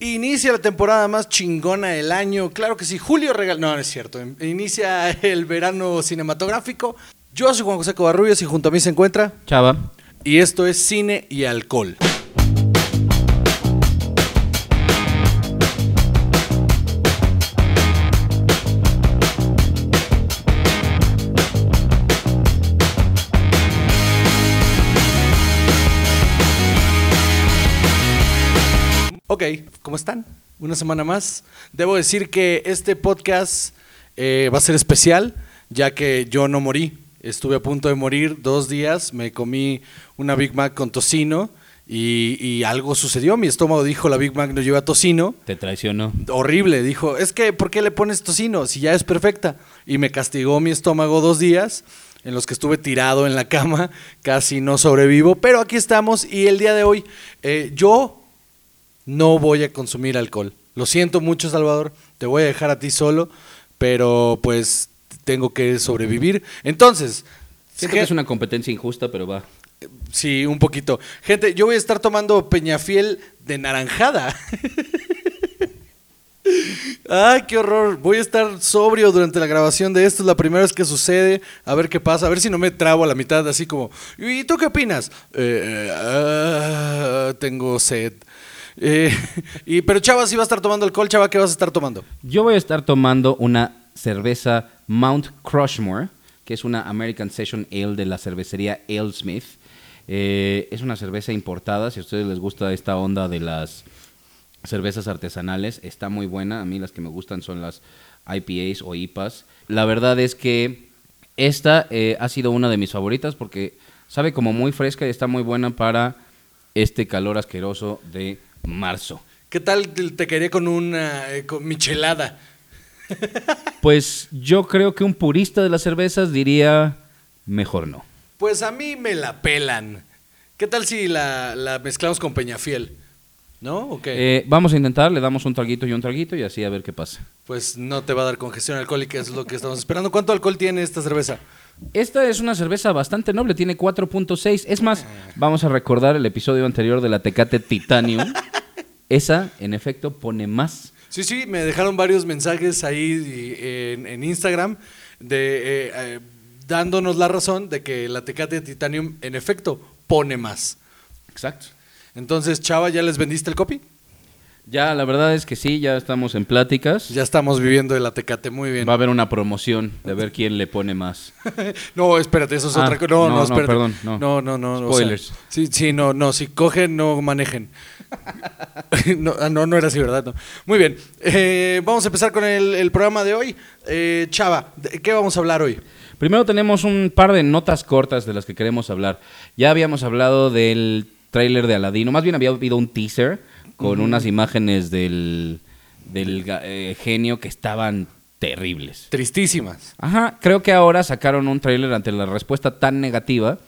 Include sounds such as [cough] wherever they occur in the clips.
Inicia la temporada más chingona del año. Claro que sí. Julio regal. No, no es cierto. Inicia el verano cinematográfico. Yo soy Juan José Covarrubias y junto a mí se encuentra. Chava. Y esto es Cine y Alcohol. ¿Cómo están? Una semana más. Debo decir que este podcast eh, va a ser especial, ya que yo no morí. Estuve a punto de morir dos días, me comí una Big Mac con tocino y, y algo sucedió. Mi estómago dijo, la Big Mac no lleva tocino. Te traicionó. Horrible, dijo, es que, ¿por qué le pones tocino si ya es perfecta? Y me castigó mi estómago dos días en los que estuve tirado en la cama, casi no sobrevivo, pero aquí estamos y el día de hoy eh, yo no voy a consumir alcohol. Lo siento mucho, Salvador, te voy a dejar a ti solo, pero pues tengo que sobrevivir. Entonces, Siento que es una competencia injusta, pero va. sí, un poquito. Gente, yo voy a estar tomando Peñafiel de naranjada. [laughs] Ay, qué horror. Voy a estar sobrio durante la grabación de esto. Es la primera vez que sucede. A ver qué pasa. A ver si no me trabo a la mitad, así como. ¿Y tú qué opinas? Eh, eh, ah, tengo sed. Eh, [laughs] y, pero Chava sí va a estar tomando alcohol. Chava, ¿qué vas a estar tomando? Yo voy a estar tomando una cerveza Mount Crushmore, que es una American Session Ale de la cervecería Alesmith. Eh, es una cerveza importada. Si a ustedes les gusta esta onda de las cervezas artesanales, está muy buena. A mí las que me gustan son las IPAs o IPAs. La verdad es que esta eh, ha sido una de mis favoritas porque sabe como muy fresca y está muy buena para este calor asqueroso de marzo. ¿Qué tal te quería con una eh, con michelada? [laughs] Pues yo creo que un purista de las cervezas diría mejor no. Pues a mí me la pelan. ¿Qué tal si la, la mezclamos con Peñafiel? ¿No? ¿O qué? Eh, vamos a intentar, le damos un traguito y un traguito y así a ver qué pasa. Pues no te va a dar congestión alcohólica, es lo que estamos esperando. ¿Cuánto alcohol tiene esta cerveza? Esta es una cerveza bastante noble, tiene 4.6. Es más, vamos a recordar el episodio anterior de la Tecate Titanium. [laughs] Esa, en efecto, pone más. Sí, sí, me dejaron varios mensajes ahí y- en, en Instagram de eh, eh, dándonos la razón de que la Tecate Titanium en efecto pone más. Exacto. Entonces, Chava, ¿ya les vendiste el copy? Ya, la verdad es que sí, ya estamos en pláticas. Ya estamos viviendo de la Tecate, muy bien. Va a haber una promoción de ver quién le pone más. [laughs] No, espérate, eso es Ah, otra cosa. No, no, no, no, espérate. perdón, no. no, no. no, o sea, Spoilers. sí, sí, no, no. Si cogen, no manejen. [laughs] no, ah, no, no era así, ¿verdad? No. Muy bien. Eh, vamos a empezar con el, el programa de hoy. Eh, Chava, ¿de qué vamos a hablar hoy? Primero tenemos un par de notas cortas de las que queremos hablar. Ya habíamos hablado del tráiler de Aladino, más bien había habido un teaser con unas imágenes del, del eh, genio que estaban terribles. Tristísimas. Ajá, creo que ahora sacaron un tráiler ante la respuesta tan negativa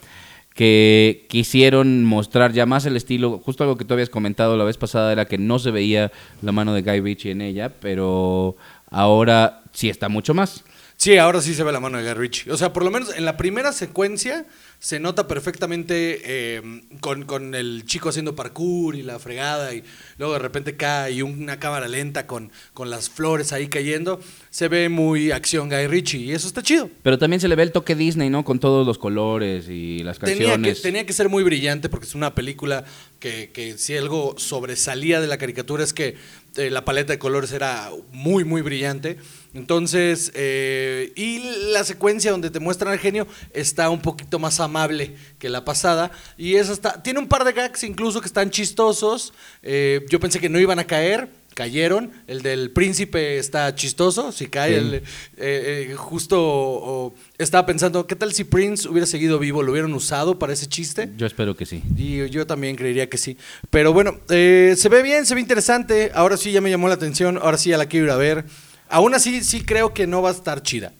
que quisieron mostrar ya más el estilo, justo algo que tú habías comentado la vez pasada era que no se veía la mano de Guy Ritchie en ella, pero ahora sí está mucho más. Sí, ahora sí se ve la mano de Guy Ritchie. O sea, por lo menos en la primera secuencia se nota perfectamente eh, con, con el chico haciendo parkour y la fregada y luego de repente cae y una cámara lenta con, con las flores ahí cayendo. Se ve muy acción Guy Ritchie y eso está chido. Pero también se le ve el toque Disney, ¿no? Con todos los colores y las Tenía que, canciones. tenía que ser muy brillante porque es una película que, que si algo sobresalía de la caricatura es que eh, la paleta de colores era muy, muy brillante. Entonces, eh, y la secuencia donde te muestran al genio está un poquito más amable que la pasada. Y eso está, tiene un par de gags incluso que están chistosos. Eh, yo pensé que no iban a caer, cayeron. El del príncipe está chistoso, si cae. Sí. El, eh, eh, justo o- estaba pensando, ¿qué tal si Prince hubiera seguido vivo? ¿Lo hubieran usado para ese chiste? Yo espero que sí. Y yo también creería que sí. Pero bueno, eh, se ve bien, se ve interesante. Ahora sí ya me llamó la atención, ahora sí ya la quiero ir a ver. Aún así, sí creo que no va a estar chida.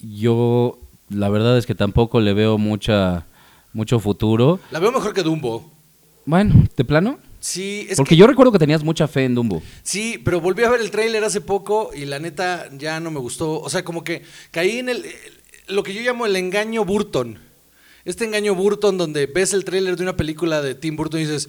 Yo, la verdad es que tampoco le veo mucha, mucho futuro. La veo mejor que Dumbo. Bueno, ¿de plano? Sí, es Porque que- yo recuerdo que tenías mucha fe en Dumbo. Sí, pero volví a ver el tráiler hace poco y la neta ya no me gustó. O sea, como que caí en el lo que yo llamo el engaño Burton. Este engaño Burton donde ves el tráiler de una película de Tim Burton y dices,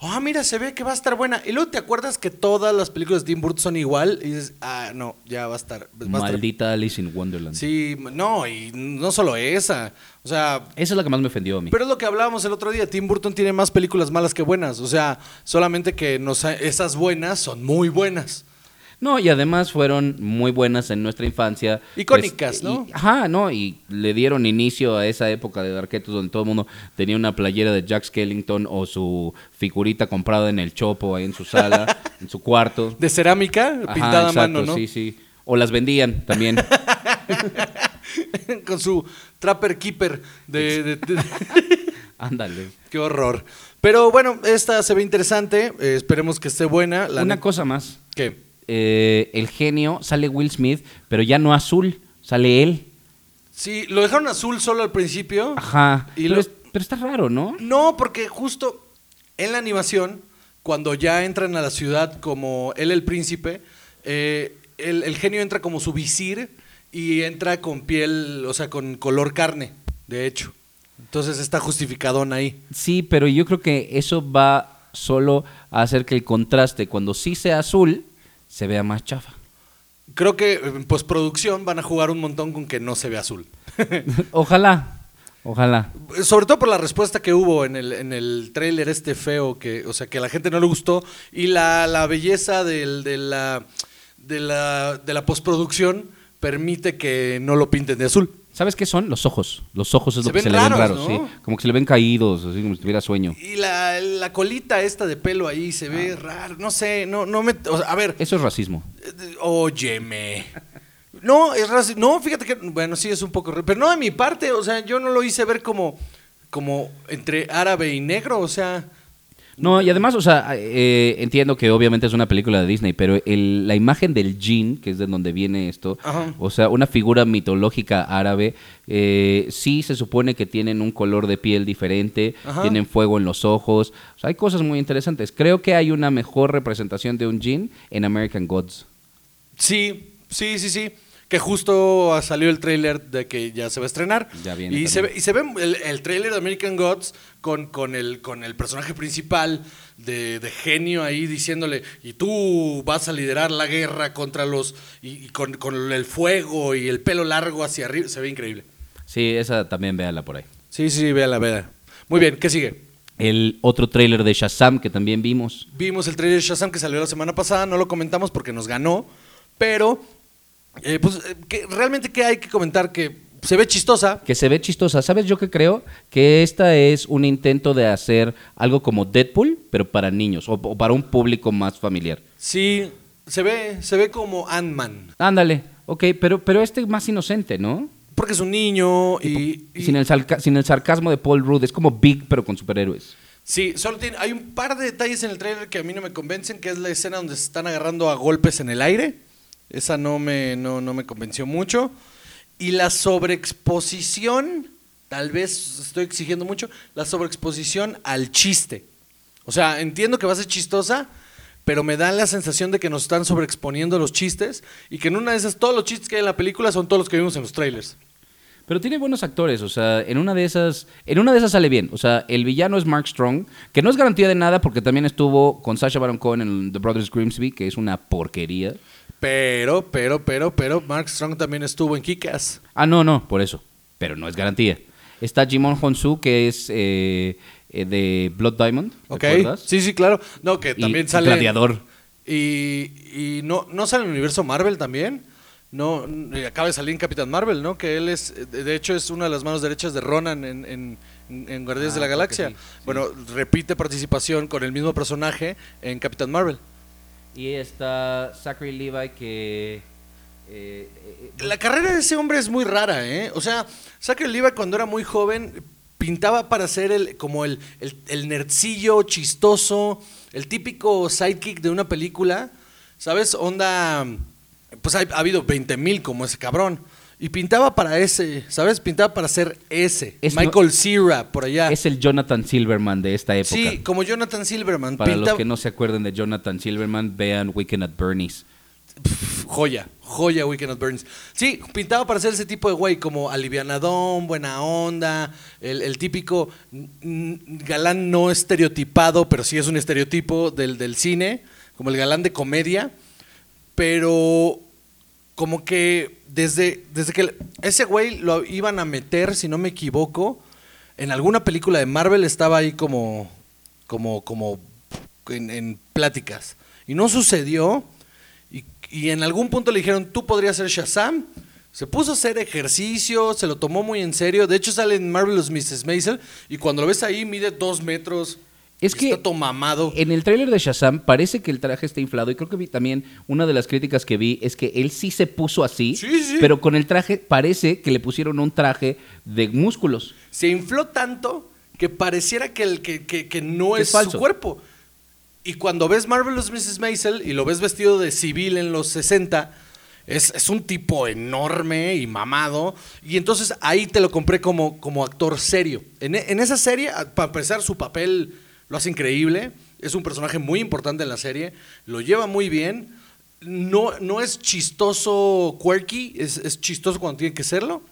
ah, mira, se ve que va a estar buena. Y luego te acuerdas que todas las películas de Tim Burton son igual y dices, ah, no, ya va a estar. va a estar- Maldita Alice in Wonderland. Sí, no, y no solo esa. O sea, Esa es la que más me ofendió a mí. pero es lo que hablábamos el otro día. Tim Burton tiene más películas malas que buenas. O sea, solamente que nos esas buenas son muy buenas. No, y además fueron muy buenas en nuestra infancia. Icónicas, Pues, ¿no? y- ajá, no, y le dieron inicio a esa época de Darketos donde todo el mundo tenía una playera de Jack Skellington o su figurita comprada en el Chopo ahí en su sala, [laughs] en su cuarto. De cerámica, Ajá, pintada exacto, a mano, ¿no? Sí, sí. O las vendían también. [laughs] Con su Trapper Keeper de- [laughs] Ándale. Qué horror. Pero bueno, esta se ve interesante. eh, esperemos que esté buena. La Una cosa más. ¿Qué? Eh, el genio sale Will Smith, pero ya no azul, sale él. Sí, lo dejaron azul solo al principio. Ajá. Y pero, lo- es- pero está raro, ¿no? No, porque justo en la animación, cuando ya entran a la ciudad como él el príncipe, eh, el, el genio entra como su visir y entra con piel, o sea, con color carne, de hecho. Entonces está justificadón ahí. Sí, pero yo creo que eso va solo a hacer que el contraste, cuando sí sea azul, se vea más chafa. Creo que en postproducción van a jugar un montón con que no se ve azul. [laughs] ojalá, ojalá. Sobre todo por la respuesta que hubo en el, en el tráiler este feo, que, o sea, que a la gente no le gustó, y la, la belleza del- de, la, de, la, de la postproducción permite que no lo pinten de azul. ¿Sabes qué son? Los ojos. Los ojos es Se lo que se le ven raros, sí. Como que se le ven caídos, así como si tuviera sueño. Y la, la colita esta de pelo ahí se ve raro, no sé, no, no me... o sea, a ver, Eso es racismo. óyeme. No, es raci- No, fíjate que, bueno, sí es un poco... Pero no de mi parte, o sea, yo no lo hice ver como, como entre árabe y negro, o sea... No, y además, o sea, eh, entiendo que obviamente es una película de Disney, pero el- la imagen del jinn, que es de donde viene esto, Ajá. o sea, una figura mitológica árabe, eh, sí se supone que tienen un color de piel diferente, Ajá. tienen fuego en los ojos, o sea, hay cosas muy interesantes. Creo que hay una mejor representación de un jinn en American Gods. Sí, sí, sí, sí. Que justo salió el tráiler de que ya se va a estrenar. Ya viene Y se, ve, y se ve el, el tráiler de American Gods con, con, el, con el personaje principal de, de genio ahí diciéndole, y tú vas a liderar la guerra contra los... y, y con, con el fuego y el pelo largo hacia arriba. Se ve increíble. Sí, esa también véala por ahí. Sí, sí, véala, véala. Muy bien, ¿qué sigue? El otro tráiler de Shazam que también vimos. Vimos el trailer de Shazam que salió la semana pasada, no lo comentamos porque nos ganó, pero eh, pues eh, realmente que hay que comentar que se ve chistosa. que se ve chistosa. ¿Sabes yo qué creo? Que esta es un intento de hacer algo como Deadpool, pero para niños o, o para un público más familiar. Sí, se ve, se ve como Ant-Man, Ándale, ok, pero, pero este es más inocente, ¿no? porque es un niño y, y- Sin, el sin el sarcasmo de Paul Rudd, es como Big, pero con superhéroes. sí, solo tiene, hay un par de detalles en el trailer que a mí no me convencen, que es la escena donde se están agarrando a golpes en el aire. Esa no me, no, no me convenció mucho. Y la sobreexposición, tal vez estoy exigiendo mucho, la sobreexposición al chiste. O sea, entiendo que va a ser chistosa, pero me da la sensación de que nos están sobreexponiendo los chistes y que en una de esas todos los chistes que hay en la película son todos los que vimos en los trailers. Pero tiene buenos actores, o sea, en una de esas, en una de esas sale bien. O sea, el villano es Mark Strong, que no es garantía de nada porque también estuvo con Sacha Baron Cohen en The Brothers Grimsby, que es una porquería. Pero, pero, pero, pero, Mark Strong también estuvo en Kick-Ass. Ah, no, no, por eso. Pero no es garantía. Está Jimon Honsu, que es eh, eh, de Blood Diamond. ¿Ok? ¿Recuerdas? Sí, sí, claro. No, que Y también sale. Gladiador. Y, y no, no sale en el universo Marvel también. No, n- acaba de salir en Capitán Marvel, ¿no? Que él es, de de hecho, es una de las manos derechas de Ronan en, en, en Guardianes de la Ah, creo que Galaxia. sí, sí. Bueno, repite participación con el mismo personaje en Capitán Marvel. Y está Zachary Levi, que... eh, eh, La carrera de ese hombre es muy rara, ¿eh? O sea, Zachary Levi cuando era muy joven pintaba para ser el, como el, el, chistoso, el típico sidekick de una película, ¿sabes? Onda, pues hay- ha, habido 20 mil como ese cabrón. Y pintaba para ese, ¿sabes? Pintaba para ser ese. Es Michael Cera, por allá. es el Jonathan Silverman de esta época. sí, como Jonathan Silverman. Para los que no se acuerden de Jonathan Silverman, vean Weekend at Bernie's. joya, joya Weekend at Burns. Sí, pintaba para ser ese tipo de güey, como alivianadón, buena onda, el, el típico galán no estereotipado, pero sí es un estereotipo del, del cine, como el galán de comedia, pero como que desde, desde que ese güey lo iban a meter, si no me equivoco, en alguna película de Marvel estaba ahí como, como, como en, en pláticas. Y no sucedió. Y, y en algún punto le dijeron, tú podrías ser Shazam. Se puso a hacer ejercicio, se lo tomó muy en serio. De hecho, sale en Marvelous Mrs. Maisel. Y cuando lo ves ahí, mide dos metros. Es que Está todo mamado. En el tráiler de Shazam parece que el traje está inflado y creo que vi también una de las críticas que vi es que él sí se puso así, Sí, sí. pero con el traje parece que le pusieron un traje de músculos. Se infló tanto que pareciera que, el, que, que- que no Es es, falso. su cuerpo. Y cuando ves Marvelous Mrs. Maisel y lo ves vestido de civil en los 60, es, es un tipo enorme y mamado. Y entonces ahí te lo compré como, como actor serio. En, en esa serie, a- para empezar, su papel lo hace increíble. Es un personaje muy importante en la serie. Lo lleva muy bien. No, no es chistoso quirky, es, es chistoso cuando tiene que serlo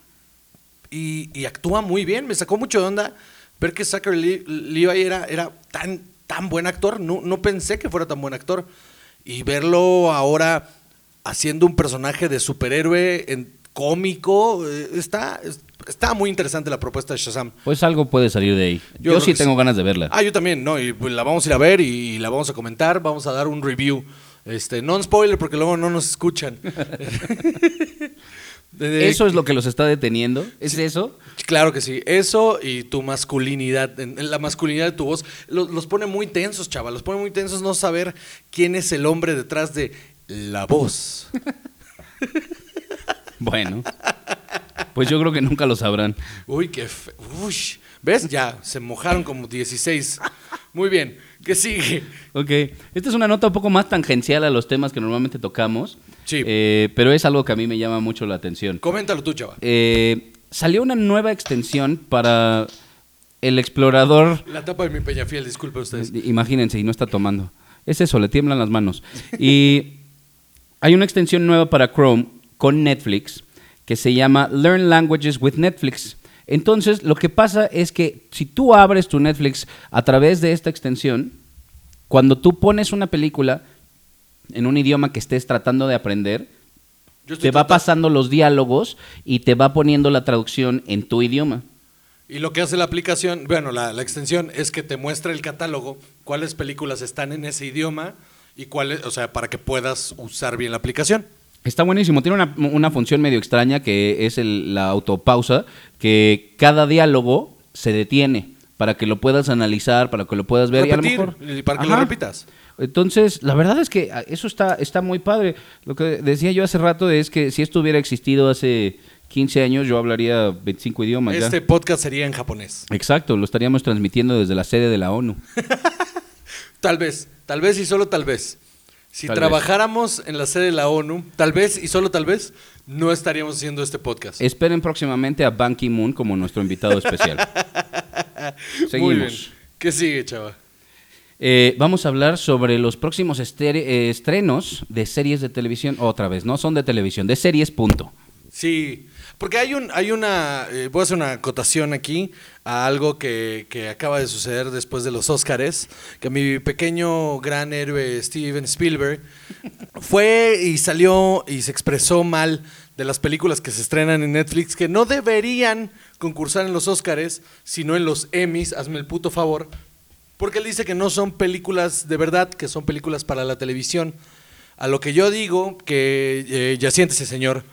y, actúa muy bien. Me sacó mucho de onda ver que Zachary Le- Levi era, era tan, tan buen actor. No, no pensé que fuera tan buen actor. Y verlo ahora haciendo un personaje de superhéroe en cómico, eh, está, es- está muy interesante la propuesta de Shazam. Pues algo puede salir de ahí. Yo, sí tengo ganas de verla. Ah, yo también, no, y pues, la vamos a ir a ver y, la vamos a comentar, vamos a dar un review. Este, non spoiler porque luego no nos escuchan. [laughs] ¿Eso es lo que los está deteniendo? ¿Es eso? Claro que sí. Eso y tu masculinidad, la masculinidad de tu voz, lo- los pone muy tensos, chaval. Los pone muy tensos no saber quién es el hombre detrás de la voz. [laughs] Bueno. Pues yo creo que nunca lo sabrán. Uy, qué fe... Uy. ¿Ves? Ya, se mojaron como 16. Muy bien. ¿Qué sigue? Ok, esta es una nota un poco más tangencial a los temas que normalmente tocamos, Sí. eh, pero es algo que a mí me llama mucho la atención. Coméntalo tú, chaval. Eh, salió una nueva extensión para el explorador, La tapa de mi peñafiel, disculpe ustedes. imagínense, y no está tomando. Es eso, le tiemblan las manos. Y [laughs] hay una extensión nueva para Chrome con Netflix que se llama Learn Languages with Netflix. Entonces, lo que pasa es que si tú abres tu Netflix a través de esta extensión, cuando tú pones una película en un idioma que estés tratando de aprender, te va pasando los diálogos y te va poniendo la traducción en tu idioma. Y lo que hace la aplicación, bueno, la, la extensión es que te muestra el catálogo, cuáles películas están en ese idioma y cuáles, o sea, para que puedas usar bien la aplicación. Está buenísimo. Tiene una, una función medio extraña que es el- la autopausa, que cada diálogo se detiene para que lo puedas analizar, para que lo puedas ver Repetir, y a lo mejor para que lo repitas. Entonces, la verdad es que ah, eso está, está muy padre. Lo que decía yo hace rato es que si esto hubiera existido hace 15 años, yo hablaría 25 idiomas. ya. Este podcast sería en japonés. Exacto, lo estaríamos transmitiendo desde la sede de la ONU. [laughs] Tal vez, tal vez y solo tal vez. Si Tal trabajáramos en la sede de la ONU, tal vez y solo tal vez, no estaríamos haciendo este podcast. Esperen próximamente a Ban Ki-moon como nuestro invitado especial. [laughs] Muy bien. Seguimos. ¿Qué sigue, chava? Eh, vamos a hablar sobre los próximos eh, estrenos de series de televisión. Otra vez, no son de televisión, de series, punto. Sí, porque hay un, hay una, eh, voy a hacer una acotación aquí a algo que, que acaba de suceder después de los Óscares, que mi pequeño gran héroe Steven Spielberg [laughs] fue y salió y se expresó mal de las películas que se estrenan en Netflix que no deberían concursar en los Óscares, sino en los Emmys, hazme el puto favor, porque él dice que no son películas de verdad, que son películas para la televisión. A lo que yo digo, que eh, ya siéntese, señor,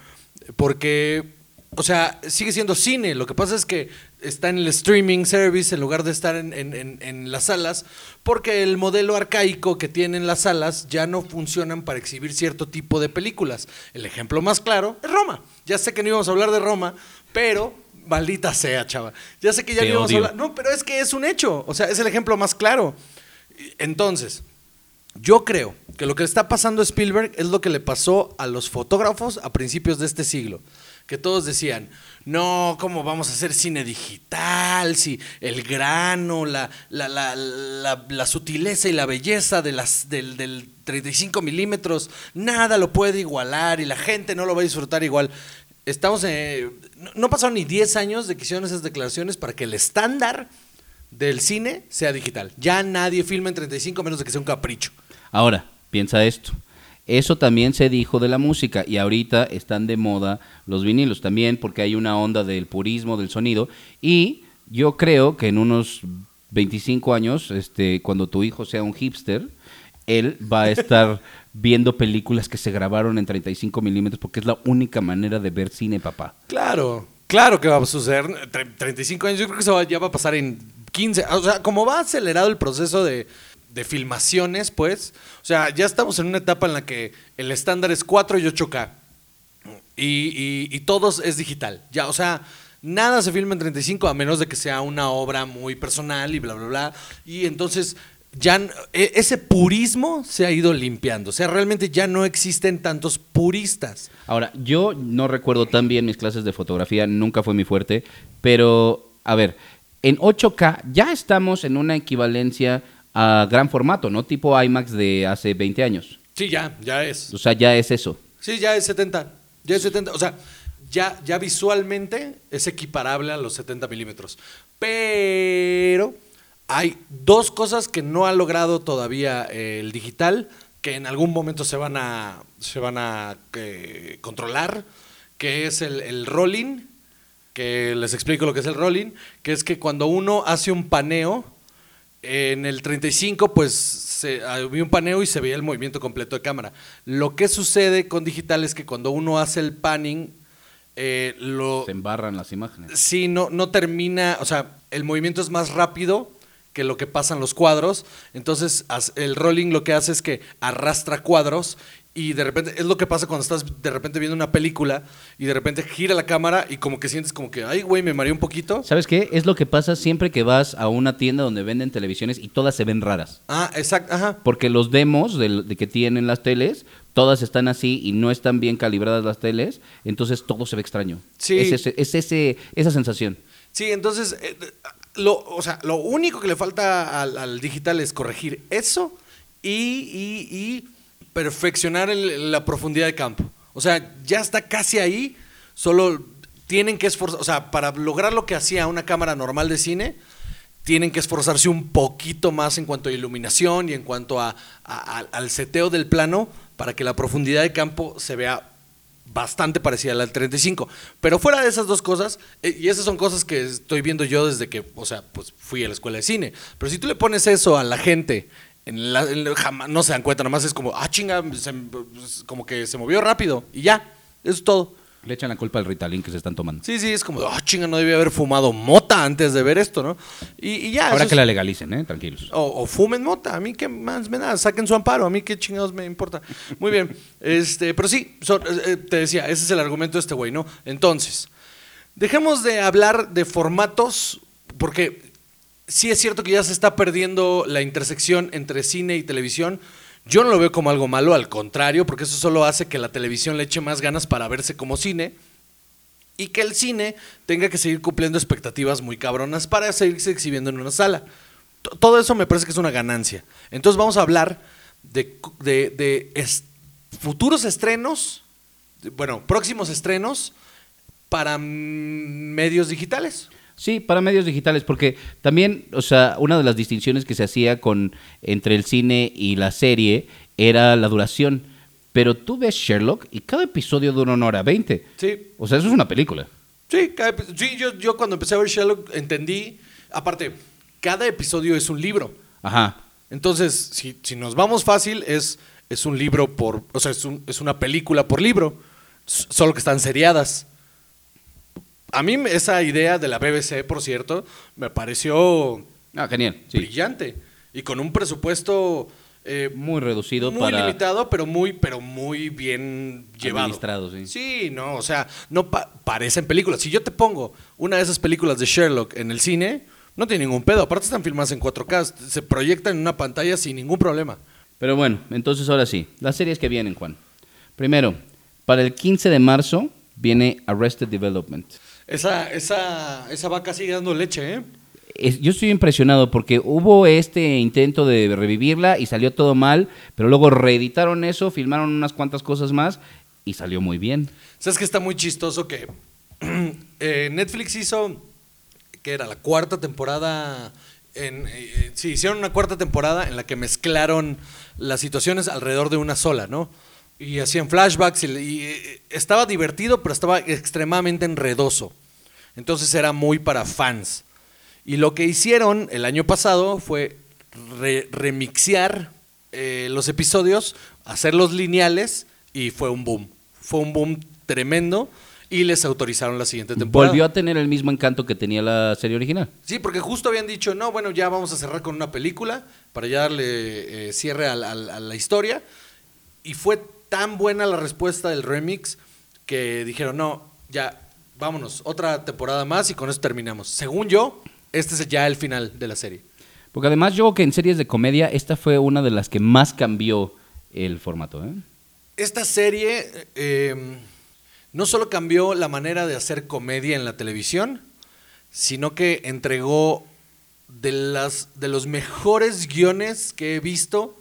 porque, o sea, sigue siendo cine. Lo que pasa es que está en el streaming service en lugar de estar en, en- en- en las salas, porque el modelo arcaico que tienen las salas ya no funcionan para exhibir cierto tipo de películas. El ejemplo más claro es Roma. Ya sé que no íbamos a hablar de Roma, pero maldita sea, chava. Ya sé que ya no íbamos a hablar. No, pero es que es un hecho. O sea, es el ejemplo más claro. Entonces, yo creo que lo que le está pasando a Spielberg es lo que le pasó a los fotógrafos a principios de este siglo, que todos decían, no, ¿cómo vamos a hacer cine digital? Si el grano, la, la, la, la, sutileza y la belleza de las, del, del 35 milímetros, nada lo puede igualar y la gente no lo va a disfrutar igual. Estamos en, no, no pasaron ni 10 años de que hicieron esas declaraciones para que el estándar del cine sea digital. Ya nadie filma en 35 menos de que sea un capricho. Ahora, piensa esto. Eso también se dijo de la música y ahorita están de moda los vinilos también porque hay una onda del purismo del sonido y yo creo que en unos 25 años, este, cuando tu hijo sea un hipster, él va a estar [laughs] viendo películas que se grabaron en 35 milímetros porque es la única manera de ver cine, papá. Claro, claro que va a suceder. Tre- 35 años, yo creo que eso ya va a pasar en 15. O sea, como va acelerado el proceso de, de filmaciones, pues. O sea, ya estamos en una etapa en la que el estándar es 4 y 8K. Y, todos es digital. Ya, o sea, nada se filma en 35 a menos de que sea una obra muy personal y bla, bla, bla. Y entonces ya e- ese purismo se ha ido limpiando. O sea, realmente ya no existen tantos puristas. Ahora, yo no recuerdo tan bien mis clases de fotografía, nunca fue mi fuerte, pero a ver, en 8K ya estamos en una equivalencia a gran formato, ¿no? Tipo IMAX de hace 20 años. Sí, ya, ya es. O sea, ya es eso. Sí, ya es 70. Ya es 70. O sea, ya, ya visualmente es equiparable a los 70 milímetros. Pero hay dos cosas que no ha logrado todavía eh, el digital, que en algún momento se van a, se van a eh, controlar, que es el, el rolling, que les explico lo que es el rolling, que es que cuando uno hace un paneo, en el 35, pues se, había un paneo y se veía el movimiento completo de cámara. Lo que sucede con digital es que cuando uno hace el panning, eh, lo, Se embarran las imágenes. sí, no, no termina, o sea, el movimiento es más rápido que lo que pasan los cuadros, entonces el rolling lo que hace es que arrastra cuadros y de repente es lo que pasa cuando estás de repente viendo una película y de repente gira la cámara y como que sientes como que, ay, güey, me mareé un poquito. ¿Sabes qué? Es lo que pasa siempre que vas a una tienda donde venden televisiones y todas se ven raras. Ah, exacto, ajá. Porque los demos de, que tienen las teles, todas están así y no están bien calibradas las teles, entonces todo se ve extraño. Sí. Es, ese- es ese, esa sensación. Sí, entonces, eh, lo, o sea, lo único que le falta al, al digital es corregir eso y, y- y perfeccionar el- la profundidad de campo. O sea, ya está casi ahí, solo tienen que esforzar, o sea, para lograr lo que hacía una cámara normal de cine, tienen que esforzarse un poquito más en cuanto a iluminación y en cuanto a, al seteo del plano para que la profundidad de campo se vea bastante parecida a la del 35. Pero fuera de esas dos cosas, eh, y esas son cosas que estoy viendo yo desde que, o sea, pues fui a la escuela de cine. Pero si tú le pones eso a la gente, en la- en la- jamás, no se dan cuenta, nomás es como, ah, chinga, se- pues, como que se movió rápido y ya, eso es todo. Le echan la culpa al Ritalin que se están tomando. Sí, sí, es como, ah, chinga, no debía haber fumado mota antes de ver esto, ¿no? Y, y ya. Ahora que es- la legalicen, ¿eh? Tranquilos. o, o fumen mota, a mí qué más me da, saquen su amparo, a mí qué chingados me importa. Muy bien, [laughs] este, pero sí, so- eh, te decía, ese es el argumento de este güey, ¿no? Entonces, dejemos de hablar de formatos, porque sí es cierto que ya se está perdiendo la intersección entre cine y televisión. Yo no lo veo como algo malo, al contrario, porque eso solo hace que la televisión le eche más ganas para verse como cine y que el cine tenga que seguir cumpliendo expectativas muy cabronas para seguirse exhibiendo en una sala. Todo eso me parece que es una ganancia. Entonces vamos a hablar de, futuros estrenos, bueno, próximos estrenos para medios digitales. Sí, para medios digitales, porque también, o sea, una de las distinciones que se hacía con entre el cine y la serie era la duración. Pero tú ves Sherlock y cada episodio dura una hora veinte. Sí, O sea, eso es una película. Sí, cada sí, yo, yo cuando empecé a ver Sherlock entendí, aparte, cada episodio es un libro. Ajá. Entonces, si, si nos vamos fácil, es, es un libro por, o sea, es, un- es una película por libro, solo que están seriadas. A mí me- esa idea de la BBC, por cierto, me pareció Ah, genial. Sí. brillante y con un presupuesto eh, Muy reducido muy para... limitado, pero muy, pero muy bien llevado. Administrado, sí. Sí, no, o sea, no pa- parecen películas. Si yo te pongo una de esas películas de Sherlock en el cine, no tiene ningún pedo. Aparte están filmadas en 4K, se proyectan en una pantalla sin ningún problema. Pero bueno, entonces ahora sí, las series que vienen, Juan. Primero, para el 15 de marzo viene Arrested Development. Esa, esa, esa vaca sigue dando leche, ¿eh? Yo estoy impresionado porque hubo este intento de revivirla y salió todo mal, pero luego reeditaron eso, filmaron unas cuantas cosas más y salió muy bien. ¿Sabes que está muy chistoso que [clears throat] eh, Netflix hizo, que era la cuarta temporada, en, eh, sí, hicieron una cuarta temporada en la que mezclaron las situaciones alrededor de una sola, ¿no? Y hacían flashbacks y, y, eh, estaba divertido, pero estaba extremadamente enredoso. Entonces era muy para fans. Y lo que hicieron el año pasado fue re- remixear eh, los episodios, hacerlos lineales y fue un boom. Fue un boom tremendo y les autorizaron la siguiente temporada. Volvió a tener el mismo encanto que tenía la serie original. Sí, porque justo habían dicho, no, bueno, ya vamos a cerrar con una película para ya darle eh, cierre a, la- a la- a la historia. Y fue tan buena la respuesta del remix que dijeron, no, ya, vámonos, otra temporada más y con eso terminamos. Según yo, este es ya el final de la serie. Porque además yo creo que en series de comedia esta fue una de las que más cambió el formato. ¿eh? Esta serie eh, no solo cambió la manera de hacer comedia en la televisión, sino que entregó de, las, de los mejores guiones que he visto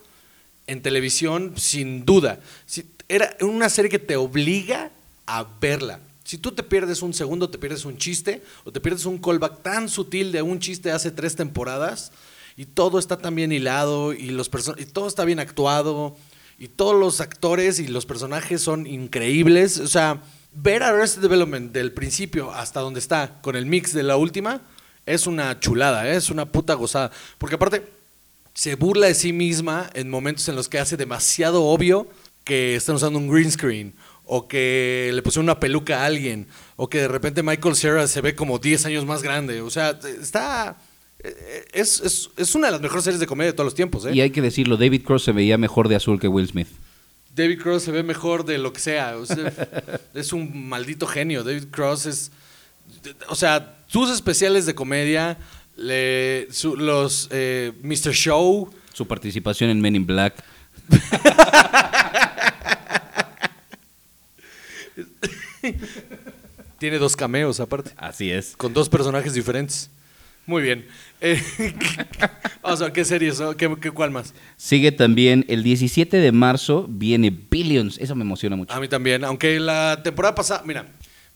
en televisión, sin duda. Si- era una serie que te obliga a verla. Si tú te pierdes un segundo, te pierdes un chiste, o te pierdes un callback tan sutil de un chiste hace tres temporadas, y todo está tan bien hilado, y, los y todo está bien actuado, y todos los actores y los personajes son increíbles. O sea, ver Arrested Development del principio hasta donde está, con el mix de la última, es una chulada, ¿eh? es una puta gozada. Porque aparte, se burla de sí misma en momentos en los que hace demasiado obvio que están usando un green screen o que le pusieron una peluca a alguien o que de repente Michael Cera se ve como 10 años más grande. O sea, está... eh, Es, es- es una de las mejores series de comedia de todos los tiempos. ¿eh? Y hay que decirlo, David Cross se veía mejor de azul que Will Smith. David Cross se ve mejor de lo que sea. o sea, [laughs] es un maldito genio. David Cross es. O sea, sus especiales de comedia, le- su- los eh, Mr. Show. Su participación en Men in Black. [laughs] [laughs] Tiene dos cameos aparte. Así es. Con dos personajes diferentes. Muy bien. Eh, [laughs] vamos a ver qué series. ¿Qué, qué, cuál más? Sigue también el 17 de marzo, viene Billions. Eso me emociona mucho. A mí también, aunque la temporada pasada, mira,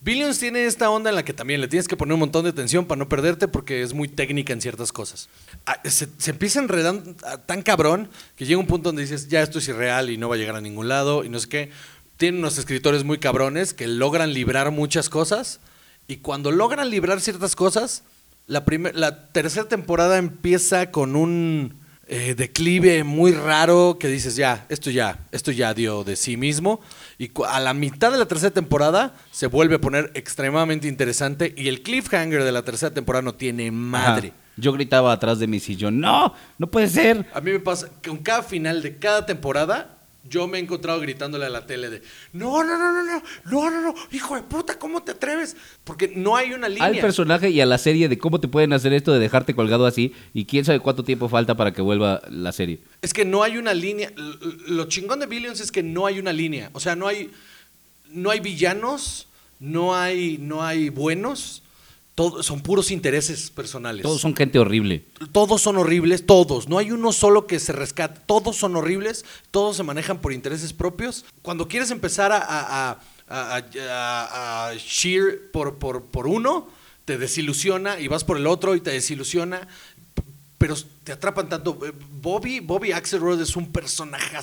Billions tiene esta onda en la que también le tienes que poner un montón de atención para no perderte porque es muy técnica en ciertas cosas. Ah, Se, se empieza enredando ah, tan cabrón que llega un punto donde dices, ya esto es irreal y no va a llegar a ningún lado y no sé qué. Tienen unos escritores muy cabrones que logran librar muchas cosas y cuando logran librar ciertas cosas, la, primer- la tercera temporada empieza con un eh, declive muy raro que dices, ya, esto ya, esto ya dio de sí mismo. Y a la mitad de la tercera temporada se vuelve a poner extremadamente interesante y el cliffhanger de la tercera temporada no tiene madre. Ajá. Yo gritaba atrás de mi sillón, no, no puede ser. A mí me pasa que con cada final de cada temporada yo me he encontrado gritándole a la tele de no, no, no, no, no, no, no, no, hijo de puta, ¿cómo te atreves? Porque no hay una línea. Al personaje y a la serie de cómo te pueden hacer esto de dejarte colgado así y quién sabe cuánto tiempo falta para que vuelva la serie. Es que no hay una línea. Lo chingón de Billions es que no hay una línea. O sea, no hay, no hay villanos, no hay, no hay buenos. Todo, son puros intereses personales. Todos son gente horrible. Todos son horribles, todos. No hay uno solo que se rescate. Todos son horribles, todos se manejan por intereses propios. Cuando quieres empezar a, a, a, a- a- a cheer por, por, por uno, te desilusiona y vas por el otro y te desilusiona. Pero te atrapan tanto. Eh, Bobby, Bobby Axelrod es un personaje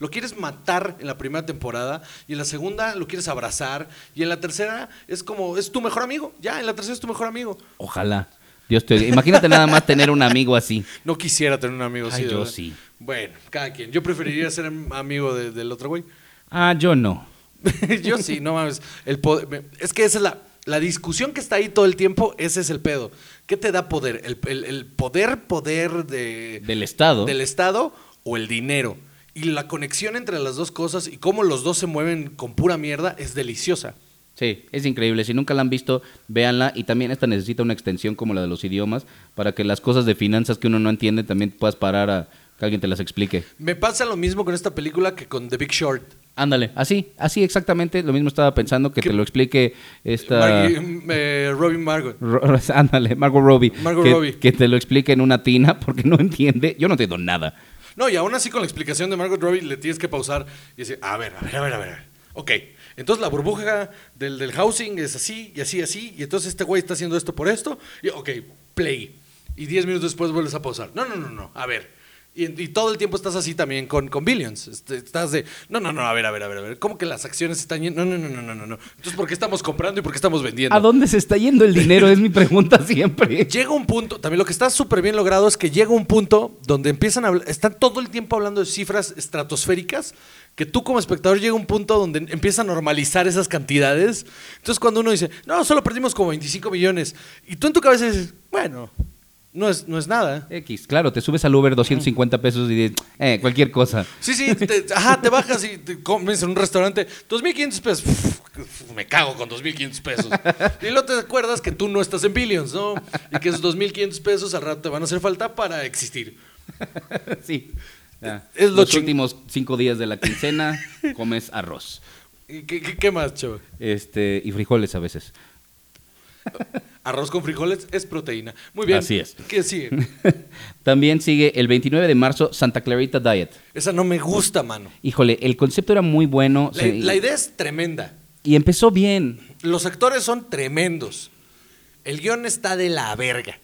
Lo quieres matar en la primera temporada y en la segunda lo quieres abrazar y en la tercera es como, es tu mejor amigo. Ya, en la tercera es tu mejor amigo. Ojalá. Dios te Imagínate nada más tener un amigo así. No quisiera tener un amigo así. Ay, yo sí. Bueno, cada quien. Yo preferiría ser amigo de- del otro güey. Ah, yo no. [laughs] yo sí, no mames. El poder- me- es que esa es la, la discusión que está ahí todo el tiempo, ese es el pedo. ¿Qué te da poder? ¿El, el- el poder, poder de, Del Estado. del Estado o el dinero? Y la conexión entre las dos cosas y cómo los dos se mueven con pura mierda es deliciosa. Sí, es increíble. Si nunca la han visto, véanla. Y también esta necesita una extensión como la de los idiomas para que las cosas de finanzas que uno no entiende también puedas parar a que alguien te las explique. Me pasa lo mismo con esta película que con The Big Short. Ándale, así, así exactamente, lo mismo estaba pensando que ¿Qué? te lo explique esta... Maggie- eh, Robin Margot. Ro- [laughs] Ándale, Margot Robbie. Margot que, Robbie. que te lo explique en una tina [laughs] porque no entiende. Yo no entiendo nada. No, y aún así con la explicación de Margot Robbie le tienes que pausar y decir, a ver, a ver, a ver, a ver. Ok, entonces la burbuja del, del housing es así y así, así, y entonces este güey está haciendo esto por esto, y ok, play. Y 10 minutos después vuelves a pausar. No, no, no, no, a ver. Y, y todo el tiempo estás así también con, con Billions. Este, Estás de, no, no, no, a ver, a ver, a ver, a ver. ¿Cómo que las acciones están yendo? No, no, no, no, no, no, no. Entonces, ¿por qué estamos comprando y por qué estamos vendiendo? ¿A dónde se está yendo el dinero? Es mi pregunta siempre. [laughs] Llega un punto, también lo que está súper bien logrado es que llega un punto donde empiezan a hablar, están todo el tiempo hablando de cifras estratosféricas, que tú como espectador llega un punto donde empieza a normalizar esas cantidades. Entonces cuando uno dice, no, solo perdimos como 25 millones, y tú en tu cabeza dices, bueno, no es, no es nada. X, claro, te subes al Uber 250 pesos y dices, eh, cualquier cosa. Sí, sí, te, ajá, te bajas y te comes en un restaurante, 2.500 pesos. Uf, me cago con 2.500 pesos. Y luego te acuerdas que tú no estás en Billions, ¿no? Y que esos 2.500 pesos al rato te van a hacer falta para existir. [laughs] sí. Ya. Es lo Los ching- últimos cinco días de la quincena comes arroz. ¿Y ¿Qué, qué, qué más, chavo? Este, y frijoles a veces. Arroz con frijoles es proteína. Muy bien. Así es. ¿Qué sigue? [laughs] También sigue el 29 de marzo Santa Clarita Diet. Esa no me gusta, mano. Híjole, el concepto era muy bueno. La, se- la idea es tremenda. Y empezó bien. Los actores son tremendos. El guion está de la verga.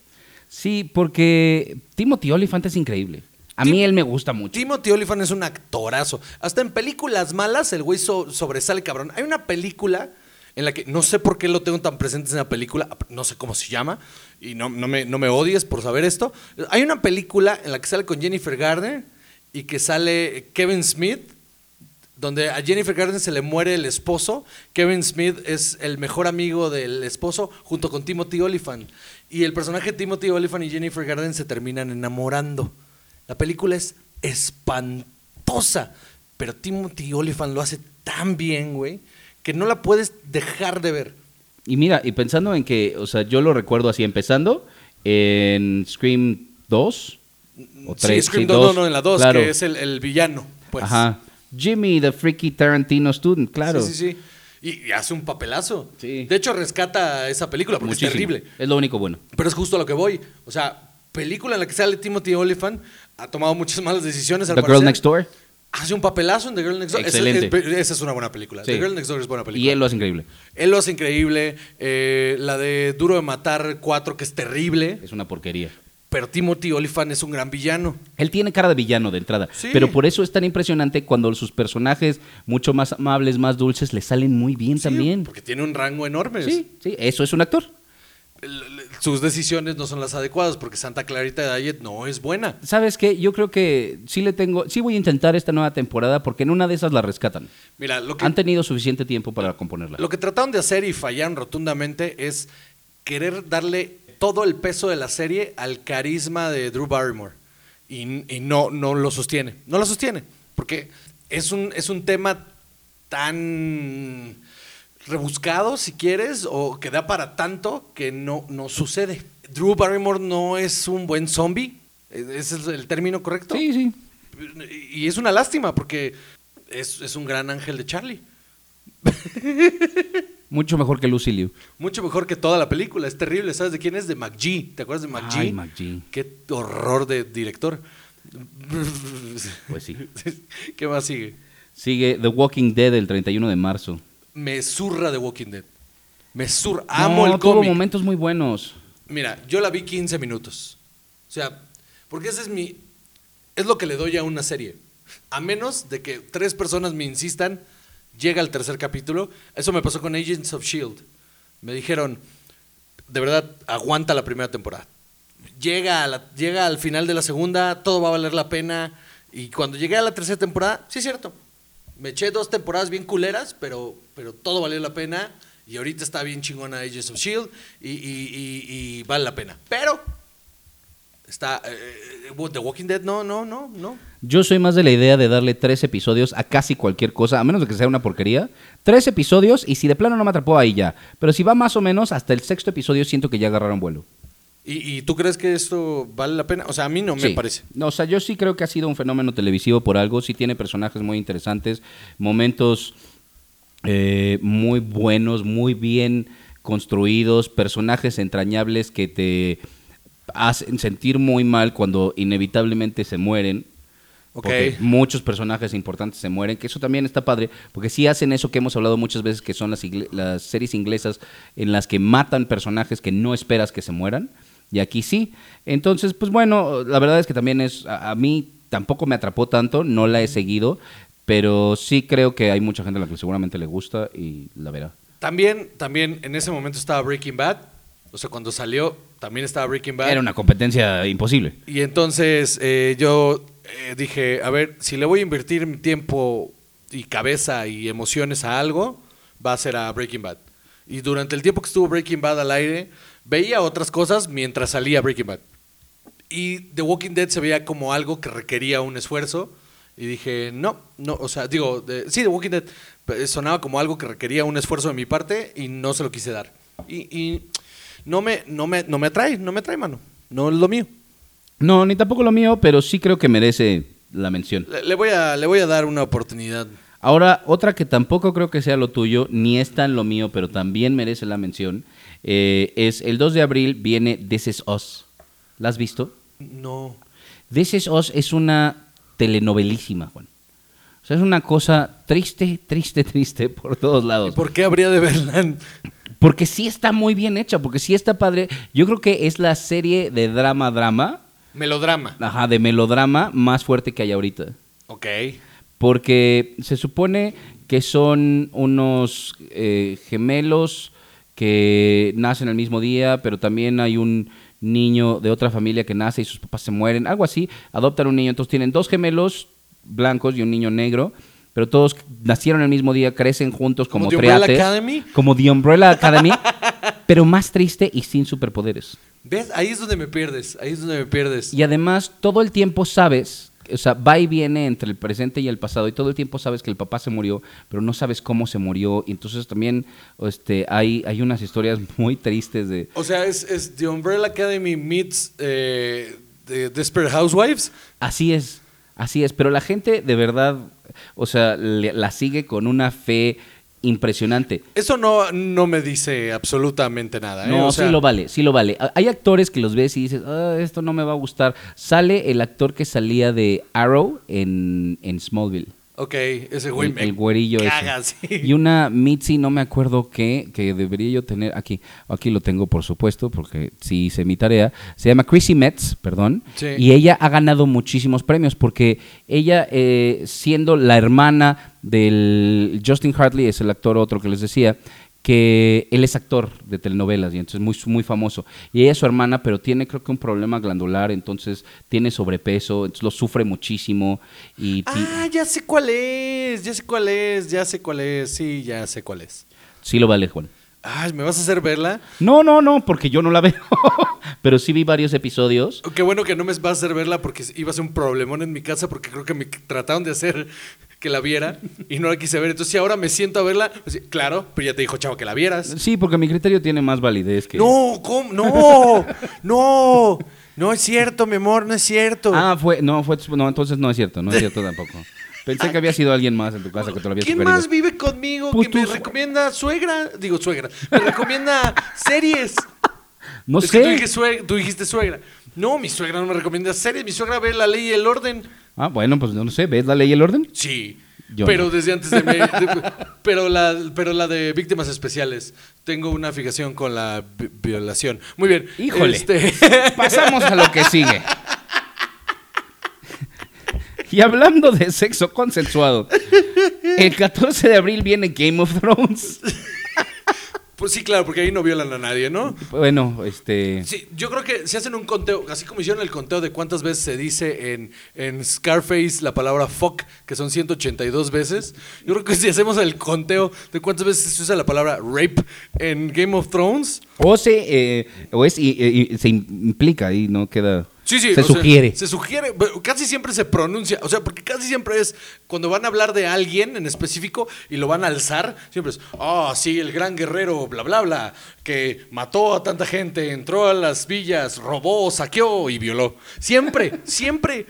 Sí, porque Timothy Olyphant es increíble. A mí él me gusta mucho. Timothy Olyphant es un actorazo. Hasta en películas malas el güey so- sobresale cabrón. Hay una película en la que no sé por qué lo tengo tan presente en la película, no sé cómo se llama, y no, no, me, no me odies por saber esto. Hay una película en la que sale con Jennifer Garner y que sale Kevin Smith, donde a Jennifer Garner se le muere el esposo. Kevin Smith es el mejor amigo del esposo junto con Timothy Olyphant. Y el personaje Timothy Olyphant y Jennifer Garner se terminan enamorando. La película es espantosa, pero Timothy Olyphant lo hace tan bien, güey, que no la puedes dejar de ver. Y mira, y pensando en que, o sea, yo lo recuerdo así empezando en Scream 2 o 3. sí, Scream 2, no, no, en la 2, claro. que es el, el villano, pues. Ajá. Jimmy, the freaky Tarantino student, claro. Sí, sí, sí. Y, y hace un papelazo. Sí. De hecho, rescata esa película porque Muchísimo. es terrible. Es lo único bueno. Pero es justo a lo que voy. O sea, película en la que sale Timothy Olyphant, ha tomado muchas malas decisiones. al The Girl. Next Door. Hace un papelazo en The Girl Next Door. Esa- Excelente. es- esa es una buena película. Sí. The Girl Next Door es buena película. Y él lo hace increíble. Él lo hace increíble. eh, la de Duro de Matar 4, que es terrible. Es una porquería. Pero Timothy Olyphant es un gran villano. Él tiene cara de villano de entrada, Sí. pero por eso es tan impresionante cuando sus personajes mucho más amables, más dulces, le salen muy bien Sí, también. Porque tiene un rango enorme. Sí, sí, eso es un actor. Sus decisiones no son las adecuadas porque Santa Clarita Diet no es buena. ¿Sabes qué? Yo creo que sí le tengo, sí voy a intentar esta nueva temporada porque en una de esas la rescatan. Mira, lo que, Han tenido suficiente tiempo para componerla. lo que trataron de hacer y fallaron rotundamente es querer darle todo el peso de la serie al carisma de Drew Barrymore. Y, y no, no lo sostiene. No lo sostiene. Porque es un, es un tema tan rebuscado, si quieres, o que da para tanto que no, no sucede. Drew Barrymore no es un buen zombie. ¿Ese es el término correcto? Sí, sí. Y es una lástima porque es, es un gran ángel de Charlie. [laughs] Mucho mejor que Lucy Liu. Mucho mejor que toda la película. Es terrible. ¿Sabes de quién es? De McGee. ¿Te acuerdas de McGee? Ay, McGee. Qué horror de director. Pues sí. [laughs] ¿Qué más sigue? Sigue The Walking Dead el 31 de marzo. Me zurra de Walking Dead. Me zurra. Amo No, el tuvo cómic. momentos muy buenos. Mira, yo la vi 15 minutos. O sea, porque ese es mi. Es lo que le doy a una serie. A menos de que tres personas me insistan, llega al tercer capítulo. Eso me pasó con Agents of Shield. Me dijeron, de verdad, aguanta la primera temporada. Llega, a la- llega al final de la segunda, todo va a valer la pena. Y cuando llegué a la tercera temporada, sí es cierto. Me eché dos temporadas bien culeras, pero, pero todo valió la pena. Y ahorita está bien chingona Agents of Shield y- y vale la pena. Pero está eh, eh, The Walking Dead, no, no, no, no. Yo soy más de la idea de darle tres episodios a casi cualquier cosa, a menos de que sea una porquería. Tres episodios y si de plano no me atrapó ahí ya. Pero si va más o menos, hasta el sexto episodio siento que ya agarraron vuelo. ¿Y, y tú crees que esto vale la pena? O sea, a mí no me parece. No, o sea, yo sí creo que ha sido un fenómeno televisivo por algo. Sí tiene personajes muy interesantes, momentos eh, muy buenos, muy bien construidos, personajes entrañables que te hacen sentir muy mal cuando inevitablemente se mueren. Ok. Porque muchos personajes importantes se mueren, que eso también está padre, porque sí hacen eso que hemos hablado muchas veces, que son las series inglesas en las que matan personajes que no esperas que se mueran, y aquí sí. Entonces, pues bueno, la verdad es que también es, a, a mí tampoco me atrapó tanto, no la he seguido, pero sí creo que hay mucha gente a la que seguramente le gusta y la verá. También, también en ese momento estaba Breaking Bad. O sea, cuando salió, también estaba Breaking Bad. Era una competencia imposible. Y entonces eh, yo eh, dije, a ver, si le voy a invertir mi tiempo y cabeza y emociones a algo, va a ser a Breaking Bad. Y durante el tiempo que estuvo Breaking Bad al aire, veía otras cosas mientras salía Breaking Bad. Y The Walking Dead se veía como algo que requería un esfuerzo. Y dije, no, no, o sea, digo, de- sí, The Walking Dead sonaba como algo que requería un esfuerzo de mi parte y no se lo quise dar. Y, y no, me, no, me, no me atrae, no me atrae, mano. No es lo mío. No, ni tampoco lo mío, pero sí creo que merece la mención. Le, le voy a, le voy a dar una oportunidad. Ahora, otra que tampoco creo que sea lo tuyo, ni es tan lo mío, pero también merece la mención, eh, es el 2 de abril viene This Is Us. ¿La has visto? No. This Is Us es una telenovelísima, Juan. O sea, es una cosa triste, triste, [laughs] triste por todos ¿Y lados. por qué habría de verla? Porque sí está muy bien hecha, porque sí está padre. Yo creo que es la serie de drama-drama, Melodrama. ajá, de melodrama más fuerte que hay ahorita. Ok. Porque se supone que son unos eh, gemelos que nacen el mismo día, pero también hay un niño de otra familia que nace y sus papás se mueren, algo así, adoptan un niño, entonces tienen dos gemelos blancos y un niño negro, pero todos nacieron el mismo día, crecen juntos como, ¿Como The Umbrella triates, Academy? como The Umbrella Academy, [laughs] pero más triste y sin superpoderes. ¿Ves? Ahí es donde me pierdes. Ahí es donde me pierdes. Y además, todo el tiempo sabes, o sea, va y viene entre el presente y el pasado, y todo el tiempo sabes que el papá se murió, pero no sabes cómo se murió. Y entonces también este, hay, hay unas historias [laughs] muy tristes de. O sea, es, es The Umbrella Academy meets eh, The Desperate Housewives. Así es, así es. Pero la gente de verdad, o sea, le- la sigue con una fe impresionante. Eso no, no me dice absolutamente nada. ¿eh? No, O sea, sí lo vale, sí lo vale. Hay actores que los ves y dices, "Ah, esto no me va a gustar. Sale el actor que salía de Arrow en, en Smallville. Ok, ese güey el, me el güerillo caga, ese. [laughs] sí. Y una Mitzi, no me acuerdo qué, que debería yo tener aquí. Aquí lo tengo, por supuesto, porque sí hice mi tarea. Se llama Chrissy Metz, perdón. Sí. Y ella ha ganado muchísimos premios porque ella, eh, siendo la hermana del Justin Hartley, es el actor otro que les decía, que él es actor de telenovelas y entonces muy, muy famoso. Y ella es su hermana, pero tiene creo que un problema glandular, entonces tiene sobrepeso, entonces lo sufre muchísimo. Y Ah, ya sé cuál es, ya sé cuál es, ya sé cuál es, sí, ya sé cuál es. sí lo vale, Juan. Ay, ¿me vas a hacer verla? No, no, no, porque yo no la veo. [laughs] Pero sí vi varios episodios. Qué bueno que no me vas a hacer verla porque iba a ser un problemón en mi casa porque creo que me trataron de hacer que la viera y no la quise ver. Entonces, si ahora me siento a verla, pues, claro, pero ya te dijo, chavo, que la vieras. Sí, porque mi criterio tiene más validez que. No, ¿cómo? No, no, no es cierto, mi amor, no es cierto. Ah, fue. No, fue. No, entonces no es cierto, no es cierto tampoco. Pensé que había sido alguien más en tu casa que te lo había ¿Quién sugerido. más vive conmigo Pues que me recomienda suegra? Digo suegra, me recomienda series. No Es que tú, sé. dijiste suegra- tú dijiste suegra. No, mi suegra no me recomienda series, mi suegra ve la ley y el orden. Ah, bueno, pues no sé. ¿Ves la ley y el orden? Sí. Yo pero no. desde antes de, me- de- [laughs] pero la pero la de víctimas especiales tengo una fijación con la vi- violación muy bien Híjole. Este, [laughs] Pasamos a lo que sigue. Y hablando de sexo consensuado, el 14 de abril viene Game of Thrones. Pues sí claro porque ahí no violan a nadie no Bueno, este. Sí, yo creo que si hacen un conteo, así como hicieron el conteo de cuántas veces se dice en, en Scarface la palabra fuck, que son 182 veces, yo creo que si hacemos el conteo de cuántas veces se usa la palabra rape en Game of Thrones, O se, eh, o es, y, y- y se implica y no queda. Sí, sí. Se sea, sugiere. se sugiere, casi siempre se pronuncia, o sea, porque casi siempre es cuando van a hablar de alguien en específico y lo van a alzar, siempre es, ah, sí, el gran guerrero, bla, bla, bla, que mató a tanta gente, entró a las villas, robó, saqueó y violó. Siempre, [laughs] siempre.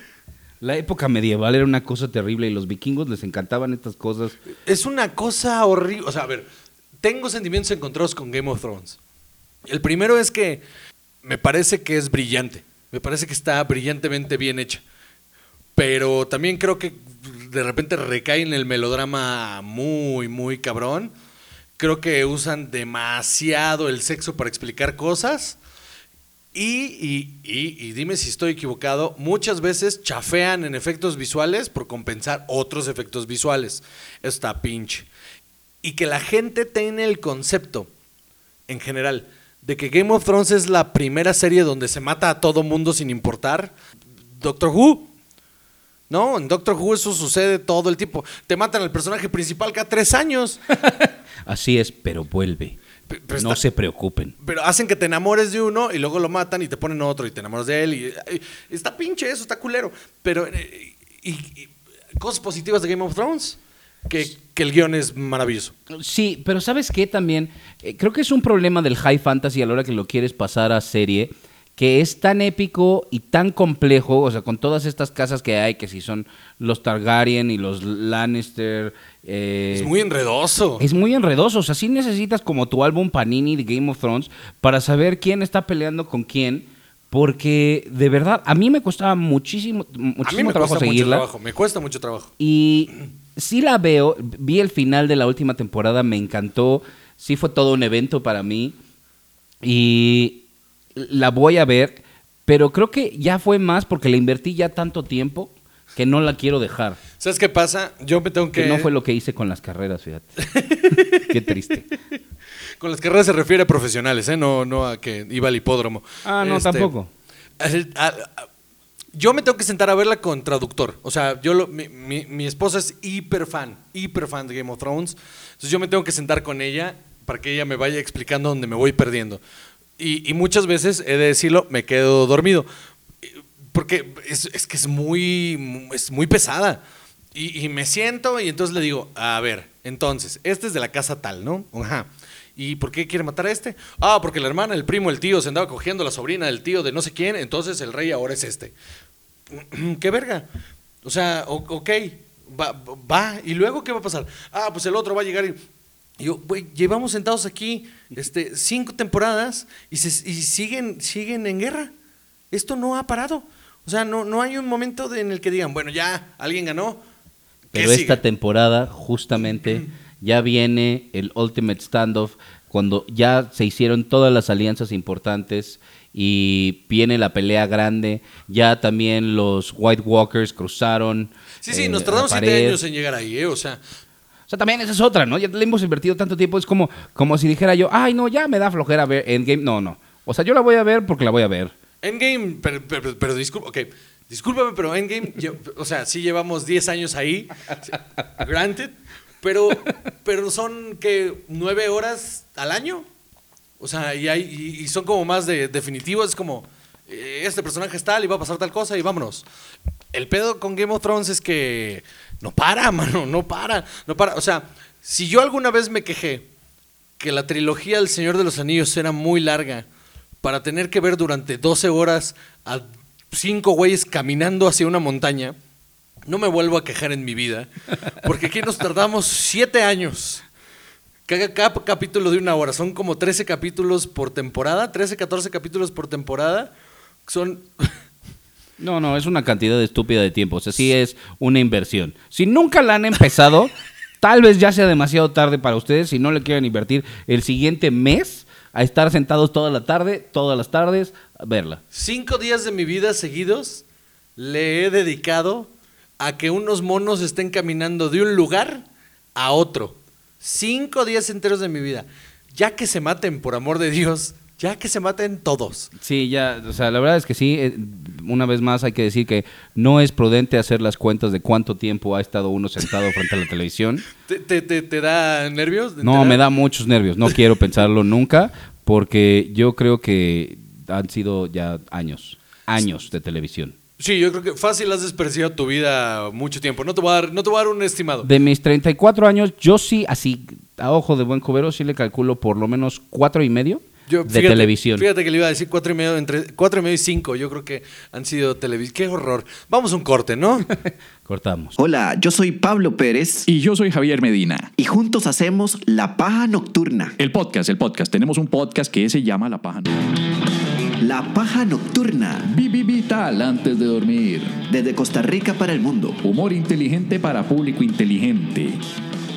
La época medieval era una cosa terrible y los vikingos les encantaban estas cosas. Es una cosa horrible. O sea, a ver, tengo sentimientos encontrados con Game of Thrones. El primero es que me parece que es brillante. Me parece que está brillantemente bien hecha. Pero también creo que de repente recae en el melodrama muy, muy cabrón. Creo que usan demasiado el sexo para explicar cosas. Y, y- y- y dime si estoy equivocado, muchas veces chafean en efectos visuales por compensar otros efectos visuales. Está pinche. Y que la gente tiene el concepto, en general, de que Game of Thrones es la primera serie donde se mata a todo mundo sin importar. Doctor Who. No, en Doctor Who eso sucede todo el tiempo. Te matan al personaje principal cada tres años. [laughs] Así es, pero vuelve. Pero no está- se preocupen. Pero hacen que te enamores de uno y luego lo matan y te ponen otro y te enamoras de él. Y, y- está pinche eso, está culero. Pero, eh, y, y- cosas positivas de Game of Thrones, que, que el guion es maravilloso. Sí, pero ¿sabes qué también? Eh, creo que es un problema del high fantasy a la hora que lo quieres pasar a serie, que es tan épico y tan complejo, o sea, con todas estas casas que hay, que si son los Targaryen y los Lannister. eh, es muy enredoso. es muy enredoso, o sea, sí necesitas como tu álbum Panini de Game of Thrones para saber quién está peleando con quién, porque de verdad, a mí me costaba muchísimo, A mí muchísimo me trabajo cuesta mucho seguirla. trabajo. Me cuesta mucho trabajo. Y sí la veo, vi el final de la última temporada, me encantó, sí fue todo un evento para mí y la voy a ver, pero creo que ya fue más porque le invertí ya tanto tiempo que no la quiero dejar. ¿Sabes qué pasa? Yo me tengo que... Que no fue lo que hice con las carreras, fíjate. [laughs] Qué triste. Con las carreras se refiere a profesionales, ¿eh? No, no a que iba al hipódromo. Ah, no, Este, tampoco. Yo me tengo que sentar a verla con traductor. O sea, yo lo- mi, mi- esposa es hiper fan, hiper fan de Game of Thrones. Entonces yo me tengo que sentar con ella para que ella me vaya explicando dónde me voy perdiendo. Y, y muchas veces, he de decirlo, me quedo dormido. Porque es, es que es muy, es muy pesada. Y me siento y entonces le digo, a ver, entonces, este es de la casa tal, ¿no? Ajá. ¿Y por qué quiere matar a este? Ah, porque la hermana, el primo, el tío se andaba cogiendo la sobrina del tío de no sé quién, entonces el rey ahora es este. [clears throat] ¿Qué verga? O sea, ok, va, va, ¿y luego qué va a pasar? Ah, pues el otro va a llegar y... y yo, güey, llevamos sentados aquí este, cinco temporadas y, se- y siguen, siguen en guerra. Esto no ha parado. O sea, no, no hay un momento de- en el que digan, bueno, ya, alguien ganó. ¿qué Pero esta temporada justamente [clears throat] ya viene el Ultimate Standoff cuando ya se hicieron todas las alianzas importantes y viene la pelea grande, ya también los White Walkers cruzaron. Sí, sí, eh, nos la tardamos siete años en llegar ahí, ¿eh? O sea, O sea, también esa es otra, ¿no? Ya le hemos invertido tanto tiempo, es como, como si dijera yo, ay, no, ya me da flojera ver Endgame. No, no. O sea, yo la voy a ver porque la voy a ver. Endgame, pero, pero, pero disculpa, ok, discúlpame, pero Endgame, lle- o sea, sí llevamos 10 años ahí, granted, pero, pero son que nueve horas al año, o sea, y, hay, y, son como más de definitivos, es como, eh, este personaje es tal y va a pasar tal cosa y vámonos. El pedo con Game of Thrones es que no para, [laughs] mano, no para, no para, o sea, si yo alguna vez me quejé que la trilogía El Señor de los Anillos era muy larga para tener que ver durante 12 horas a cinco güeyes caminando hacia una montaña, no me vuelvo a quejar en mi vida, porque aquí nos tardamos 7 años. Cada, cada capítulo de una hora, son como 13 capítulos por temporada, 13, 14 capítulos por temporada. Son [laughs] No, no, es una cantidad estúpida de tiempo. O sea, sí es una inversión. Si nunca la han empezado, tal vez ya sea demasiado tarde para ustedes si no le quieren invertir el siguiente mes a estar sentados toda la tarde, todas las tardes, a verla. cinco días de mi vida seguidos le he dedicado a que unos monos estén caminando de un lugar a otro. Cinco días enteros de mi vida. Ya que se maten, por amor de Dios, ya que se maten todos. Sí, ya, o sea, la verdad es que sí, eh, una vez más hay que decir que no es prudente hacer las cuentas de cuánto tiempo ha estado uno sentado [laughs] frente a la televisión. ¿Te, te- te- te da nervios? No, me da muchos nervios, no quiero pensarlo [laughs] nunca, porque yo creo que han sido ya años. años de televisión. Sí, yo creo que fácil has despreciado tu vida mucho tiempo. No te voy a dar, no te voy a dar un estimado. De mis 34 años, yo sí, así, a ojo de buen cubero, sí le calculo por lo menos cuatro y medio Yo, de fíjate- televisión. Fíjate que le iba a decir cuatro y medio, entre cuatro y medio y cinco. Yo creo que han sido televisión. Qué horror. Vamos a un corte, ¿no? [laughs] Cortamos. Hola, yo soy Pablo Pérez Y yo soy Javier Medina. y juntos hacemos La Paja Nocturna. El podcast, el podcast. Tenemos un podcast que se llama La Paja. La Paja Nocturna, Vivi Vital antes de dormir. desde Costa Rica para el mundo. Humor inteligente para público inteligente.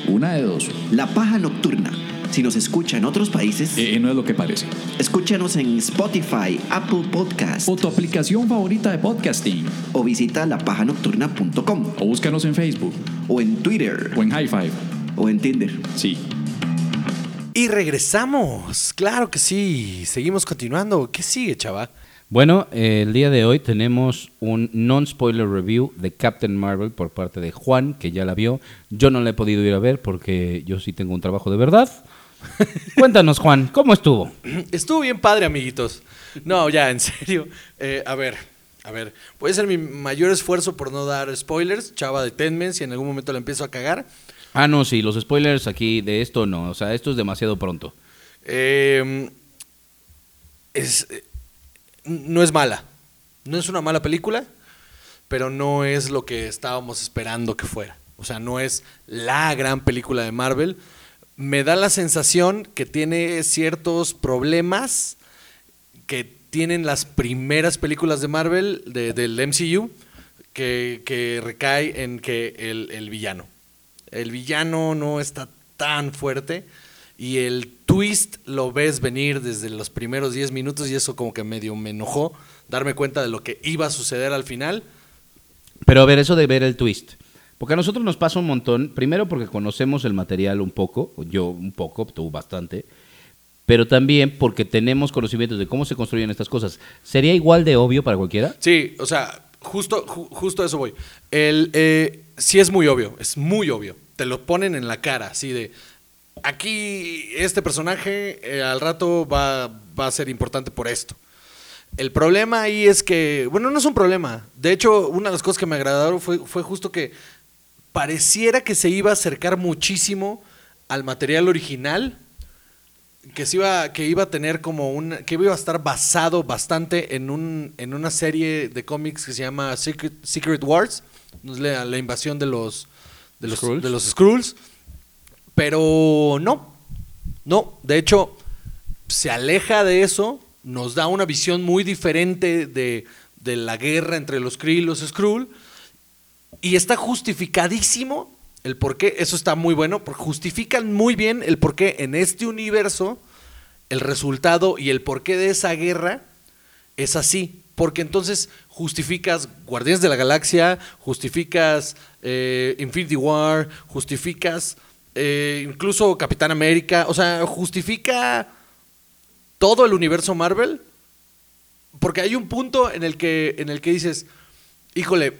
Una de dos. La Paja Nocturna. Si nos escucha en otros países, Eh, no es lo que parece. escúchanos en Spotify, Apple Podcast O tu aplicación favorita de podcasting. o visita lapajanocturna.com O búscanos en Facebook. o en Twitter O en High Five. o en Tinder. Sí. Y regresamos. Claro que sí. Seguimos continuando. ¿Qué sigue, chava? Bueno, eh, el día de hoy tenemos un non-spoiler review de Captain Marvel por parte de Juan, que ya la vio. Yo no la he podido ir a ver porque yo sí tengo un trabajo de verdad. [laughs] Cuéntanos, Juan, ¿cómo estuvo? Estuvo bien padre, amiguitos. No, ya, en serio. Eh, a ver, a ver. Puede ser mi mayor esfuerzo por no dar spoilers. Chava, deténme si en algún momento la empiezo a cagar. Ah, no, sí, los spoilers aquí de esto no. O sea, esto es demasiado pronto. Eh, es, no es mala. No es una mala película, pero no es lo que estábamos esperando que fuera. O sea, no es la gran película de Marvel. Me da la sensación que tiene ciertos problemas que tienen las primeras películas de Marvel de- del MCU, que, que recae en que el villano. El villano no está tan fuerte y el twist lo ves venir desde los primeros 10 minutos y eso como que medio me enojó darme cuenta de lo que iba a suceder al final. Pero a ver, eso de ver el twist. Porque a nosotros nos pasa un montón. Primero porque conocemos el material un poco. Yo un poco, tú bastante. Pero también porque tenemos conocimientos de cómo se construyen estas cosas. ¿Sería igual de obvio para cualquiera? Sí, o sea, justo, ju- justo a eso voy. El, eh, sí es muy obvio, es muy obvio. Te lo ponen en la cara, así de, aquí este personaje eh, al rato va, a ser importante por esto. El problema ahí es que, bueno, no es un problema. De hecho, una de las cosas que me agradaron fue, fue justo que pareciera que se iba a acercar muchísimo al material original, que se iba, que iba a tener como un, que iba a estar basado bastante en un, en una serie de cómics que se llama Secret, Secret Wars, la, la invasión de los, de los Skrulls. de los Skrulls. Pero no, no, de hecho, se aleja de eso, nos da una visión muy diferente de, de la guerra entre los Kree y los Skrull, y está justificadísimo el por qué, eso está muy bueno, porque justifican muy bien el por qué en este universo el resultado y el porqué de esa guerra es así. Porque entonces justificas Guardianes de la Galaxia, justificas eh, Infinity War, justificas eh, incluso Capitán América, o sea, justifica todo el universo Marvel. Porque hay un punto en el que, en el que dices, híjole,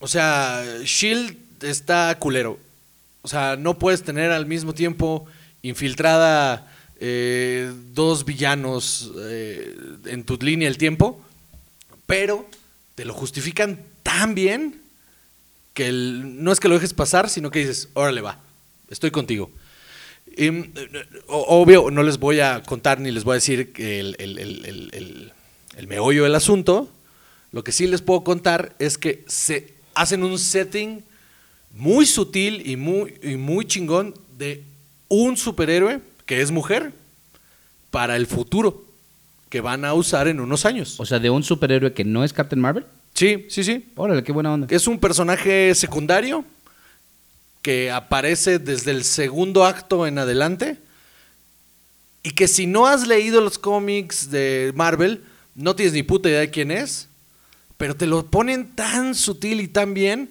o sea, Shield está culero. O sea, no puedes tener al mismo tiempo infiltrada eh, dos villanos en tu línea del tiempo, pero te lo justifican tan bien que no es que lo dejes pasar, sino que dices, órale va, estoy contigo. O- obvio, no les voy a contar ni les voy a decir el, meollo del asunto. Lo que sí les puedo contar es que se hacen un setting muy sutil y y muy chingón de un superhéroe que es mujer para el futuro que van a usar en unos años. O sea, de un superhéroe que no es Captain Marvel. Sí, sí, sí. Órale, qué buena onda. Es un personaje secundario que aparece desde el segundo acto en adelante y que si no has leído los cómics de Marvel, no tienes ni puta idea de quién es, pero te lo ponen tan sutil y tan bien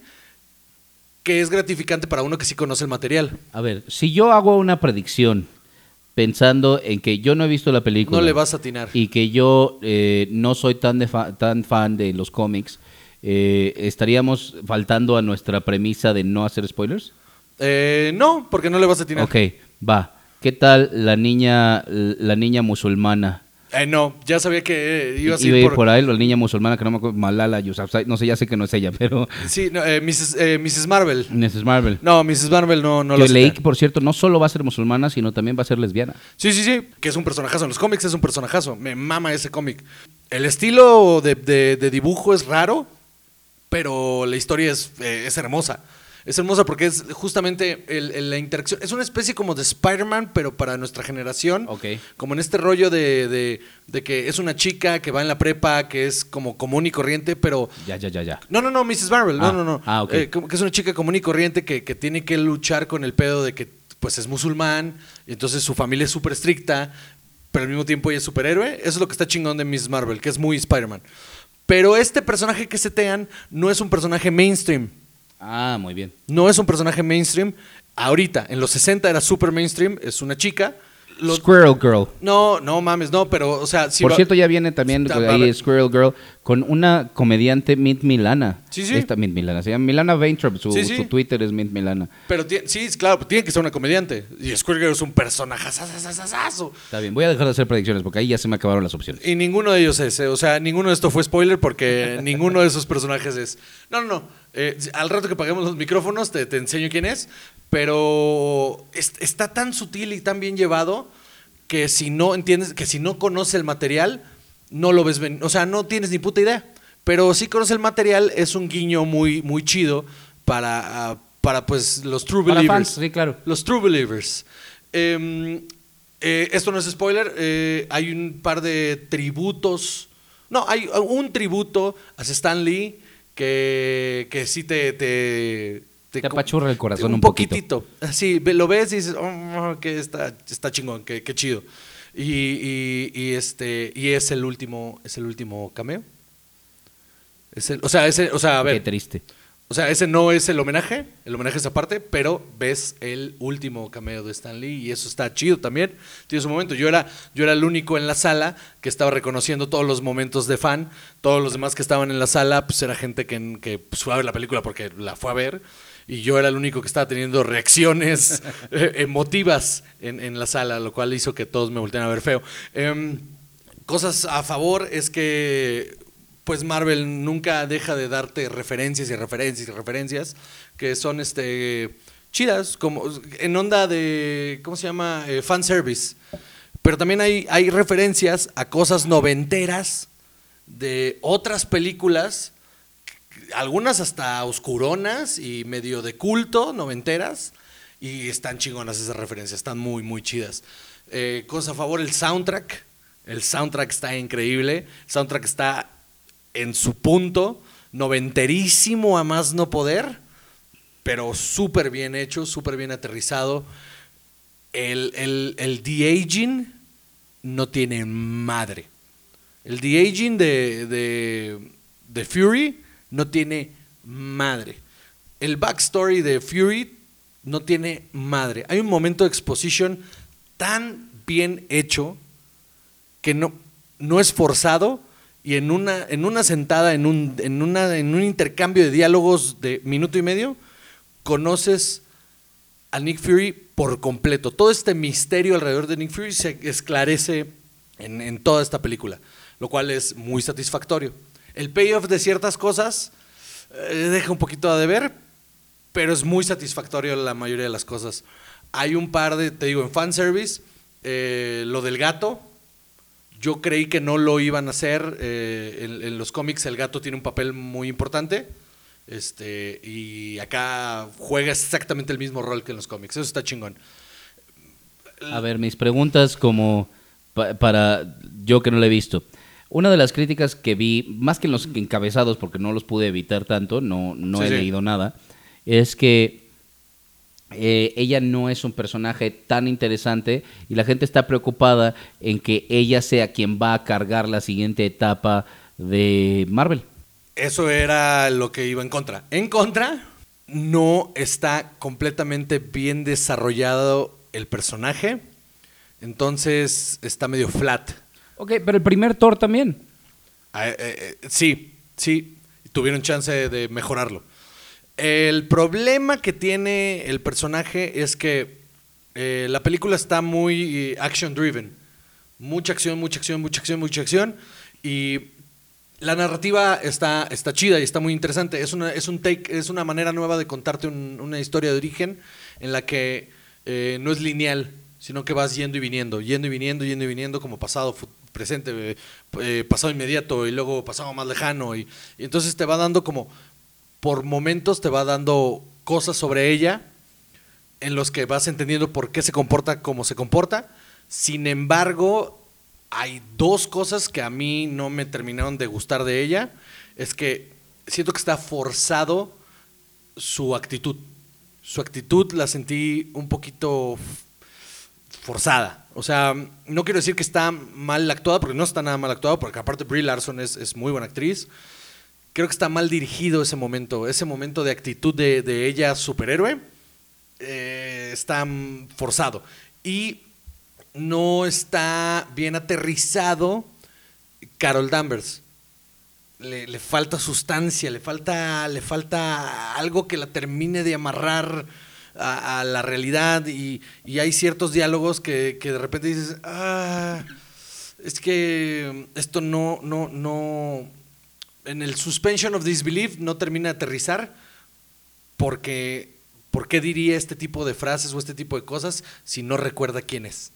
que es gratificante para uno que sí conoce el material. A ver, si yo hago una predicción pensando en que yo no he visto la película No le vas a atinar. y que yo eh, no soy tan, de fa- tan fan de los cómics, eh, ¿estaríamos faltando a nuestra premisa de no hacer spoilers? Eh, no, porque no le vas a atinar. Ok, va. ¿Qué tal la niña, la niña musulmana Eh, no, ya sabía que eh, iba a Iba a ir por... por ahí, la niña musulmana que no me acuerdo, Malala Yousafzai, no sé, ya sé que no es ella, pero Sí, no, eh, Mrs., eh, Mrs. Marvel. Mrs. Marvel. No, Mrs. Marvel no, no lo leí que, por cierto, no solo va a ser musulmana, sino también va a ser lesbiana. Sí, sí, sí, que es un personajazo. En los cómics es un personajazo. Me mama ese cómic. El estilo de, de- de dibujo es raro, pero la historia es, eh, es hermosa. Es hermosa porque es justamente el- el- la interacción. Es una especie como de Spider-Man, pero para nuestra generación. Ok. Como en este rollo de, de- de que es una chica que va en la prepa, que es como común y corriente, pero Ya, ya, ya, ya. no, no, no, Mrs. Marvel, Ah, no, no, no. ah, ok. Eh, que es una chica común y corriente que, que tiene que luchar con el pedo de que pues es musulmán, y entonces su familia es súper estricta, pero al mismo tiempo ella es superhéroe. Eso es lo que está chingón de Mrs. Marvel, que es muy Spider-Man. Pero este personaje que setean no es un personaje mainstream. Ah, muy bien. No es un personaje mainstream. Ahorita, en los 60 era súper mainstream, es una chica. Lo- Squirrel Girl. no, no mames, no, pero, o sea, si Por va- cierto, ya viene también Está- ahí. Squirrel Girl con una comediante Mint Milana. Sí, sí. Esta Mint Milana. Se llama Milana Vaintrop. Su, Sí, sí. su Twitter es Mint Milana. Pero sí, es claro, tiene que ser una comediante. Y Squirrel es un personaje. Está bien, voy a dejar de hacer predicciones porque ahí ya se me acabaron las opciones. Y ninguno de ellos es, eh, o sea, ninguno de esto fue spoiler porque [laughs] ninguno de esos personajes es. No, no, no. Eh, al rato que paguemos los micrófonos te, te enseño quién es, pero es- está tan sutil y tan bien llevado que si no entiendes, que si no conoces el material, no lo ves, o sea, no tienes ni puta idea. Pero si conoces el material, es un guiño muy, muy chido para, ah, para pues los true Para believers. fans, sí, claro. Los True Believers. Eh, eh, esto no es spoiler. eh, hay un par de tributos. No, hay un tributo a Stan Lee que, que sí te. Te, Te apachurra el corazón un, un poquito. poquitito. Sí, lo ves y dices, oh, que está, está chingón, que, que chido. Y, y- y este, y es el último, es el último cameo. Es el- o sea, ese, o sea, a ver. Qué triste. O sea, ese no es el homenaje, el homenaje es aparte, pero ves el último cameo de Stan Lee y eso está chido también. Tiene su momento. Yo era, yo era el único en la sala que estaba reconociendo todos los momentos de fan. Todos los demás que estaban en la sala, pues era gente que, que pues, fue a ver la película porque la fue a ver. Y yo era el único que estaba teniendo reacciones [laughs] eh, emotivas en, en la sala, lo cual hizo que todos me voltearan a ver feo. Em, cosas a favor es que pues Marvel nunca deja de darte referencias y referencias y referencias que son este chidas, como en onda de, ¿cómo se llama? Eh, fanservice. Pero también hay, hay referencias a cosas noventeras de otras películas, algunas hasta oscuronas y medio de culto, noventeras, y están chingonas esas referencias, están muy, muy chidas. Eh, cosa a favor, el soundtrack. El soundtrack está increíble. El soundtrack está en su punto, noventerísimo a más no poder, pero súper bien hecho, súper bien aterrizado. El, el, el de-aging no tiene madre. El de-aging de, de, de Fury no tiene madre. El backstory de Fury no tiene madre. Hay un momento de exposition tan bien hecho que no, no es forzado y en una, en una sentada, en un, en, una, en un intercambio de diálogos de minuto y medio, conoces a Nick Fury por completo. Todo este misterio alrededor de Nick Fury se esclarece en, en toda esta película, lo cual es muy satisfactorio. El payoff de ciertas cosas eh, deja un poquito a deber, pero es muy satisfactorio la mayoría de las cosas. Hay un par de, te digo, en fanservice, eh, lo del gato, yo creí que no lo iban a hacer. eh, en, en los cómics el gato tiene un papel muy importante. Este, y acá juega exactamente el mismo rol que en los cómics. Eso está chingón. A ver, mis preguntas como pa- para yo que no lo he visto. Una de las críticas que vi, más que en los encabezados, porque no los pude evitar tanto, no, no Sí, he sí. leído nada, es que eh, ella no es un personaje tan interesante y la gente está preocupada en que ella sea quien va a cargar la siguiente etapa de Marvel. Eso era lo que iba en contra. En contra, no está completamente bien desarrollado el personaje. Entonces está medio flat. Ok, pero el primer Thor también. Ah, eh, eh, sí, sí, tuvieron chance de, de mejorarlo. El problema que tiene el personaje es que eh, la película está muy action driven. Mucha acción, mucha acción, mucha acción, mucha acción. Y la narrativa está, está chida y está muy interesante. Es una, es un take, es una manera nueva de contarte un- una historia de origen en la que eh, no es lineal, sino que vas yendo y viniendo, yendo y viniendo, yendo y viniendo, como pasado, presente, eh, eh, pasado inmediato y luego pasado más lejano. Y entonces te va dando como, por momentos te va dando cosas sobre ella en los que vas entendiendo por qué se comporta como se comporta. Sin embargo, hay dos cosas que a mí no me terminaron de gustar de ella. Es que siento que está forzado su actitud. Su actitud la sentí un poquito forzada. O sea, no quiero decir que está mal actuada, porque no está nada mal actuada, porque aparte Brie Larson es, es muy buena actriz. Creo que está mal dirigido ese momento, ese momento de actitud de, ella superhéroe eh, está forzado. Y no está bien aterrizado Carol Danvers. Le, falta sustancia, le falta, le falta algo que la termine de amarrar a, la realidad y, hay ciertos diálogos que, que de repente dices, ah, es que esto no, no, no, en el suspension of disbelief no termina de aterrizar porque, ¿por qué diría este tipo de frases o este tipo de cosas si no recuerda quién es?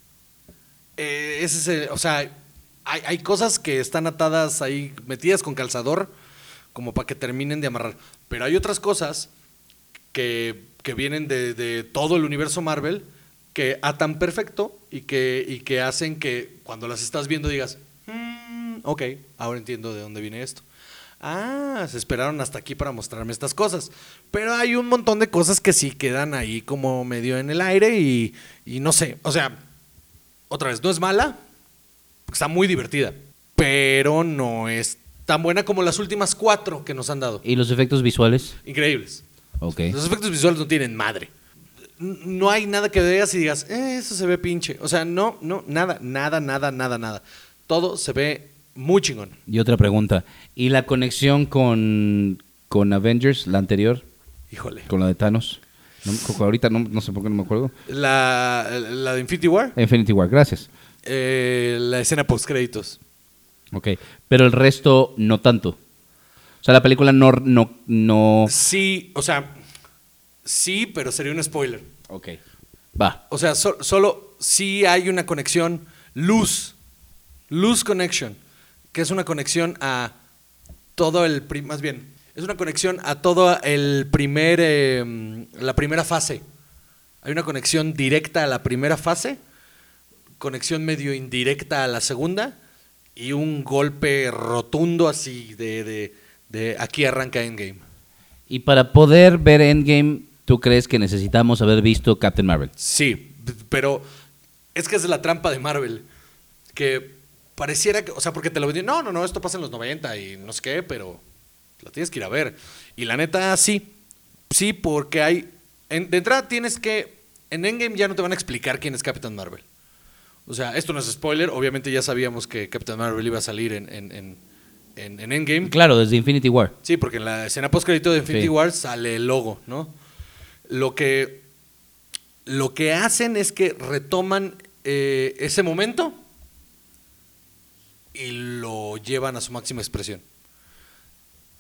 Eh, ese es el- o sea, hay, hay cosas que están atadas ahí, metidas con calzador, como para que terminen de amarrar. Pero hay otras cosas que, que vienen de, de todo el universo Marvel que atan perfecto y que, y que hacen que cuando las estás viendo digas, "Mm, ok, ahora entiendo de dónde viene esto. Ah, se esperaron hasta aquí para mostrarme estas cosas. Pero hay un montón de cosas que sí quedan ahí como medio en el aire y, y no sé, o sea, otra vez, no es mala, está muy divertida, pero no es tan buena como las últimas cuatro que nos han dado. ¿Y los efectos visuales? Increíbles. Ok. Los efectos visuales no tienen madre. No hay nada que veas y digas, "Eh, eso se ve pinche. O sea, no, no, nada, nada, nada, nada, nada. Todo se ve muy chingón. Y otra pregunta. ¿Y la conexión con, con Avengers, la anterior, Híjole. con la de Thanos? No, ahorita no, no sé por qué no me acuerdo. La, la de Infinity War, Infinity War, gracias. eh, la escena post créditos. Ok. Pero el resto no tanto. O sea, la película no... no, no... Sí, o sea, sí, pero sería un spoiler. Ok. Va. O sea, so- solo sí hay una conexión luz, luz connection, que es una conexión a todo el, más bien, es una conexión a todo el primer, eh, la primera fase. Hay una conexión directa a la primera fase, conexión medio indirecta a la segunda y un golpe rotundo así de, de, de aquí arranca Endgame. Y para poder ver Endgame, ¿tú crees que necesitamos haber visto Captain Marvel? Sí, pero es que es la trampa de Marvel. Que pareciera que, o sea, porque te lo vendían, no, no, no, esto pasa en los 90 y no sé qué, pero lo tienes que ir a ver. Y la neta, sí. Sí, porque hay. en- de entrada tienes que. En Endgame ya no te van a explicar quién es Captain Marvel. O sea, esto no es spoiler. Obviamente ya sabíamos que Captain Marvel iba a salir en, en, en, en- en Endgame. Claro, desde Infinity War. Sí, porque en la escena post de Infinity Sí. War sale el logo, ¿no? Lo que, lo que hacen es que retoman eh, ese momento y lo llevan a su máxima expresión.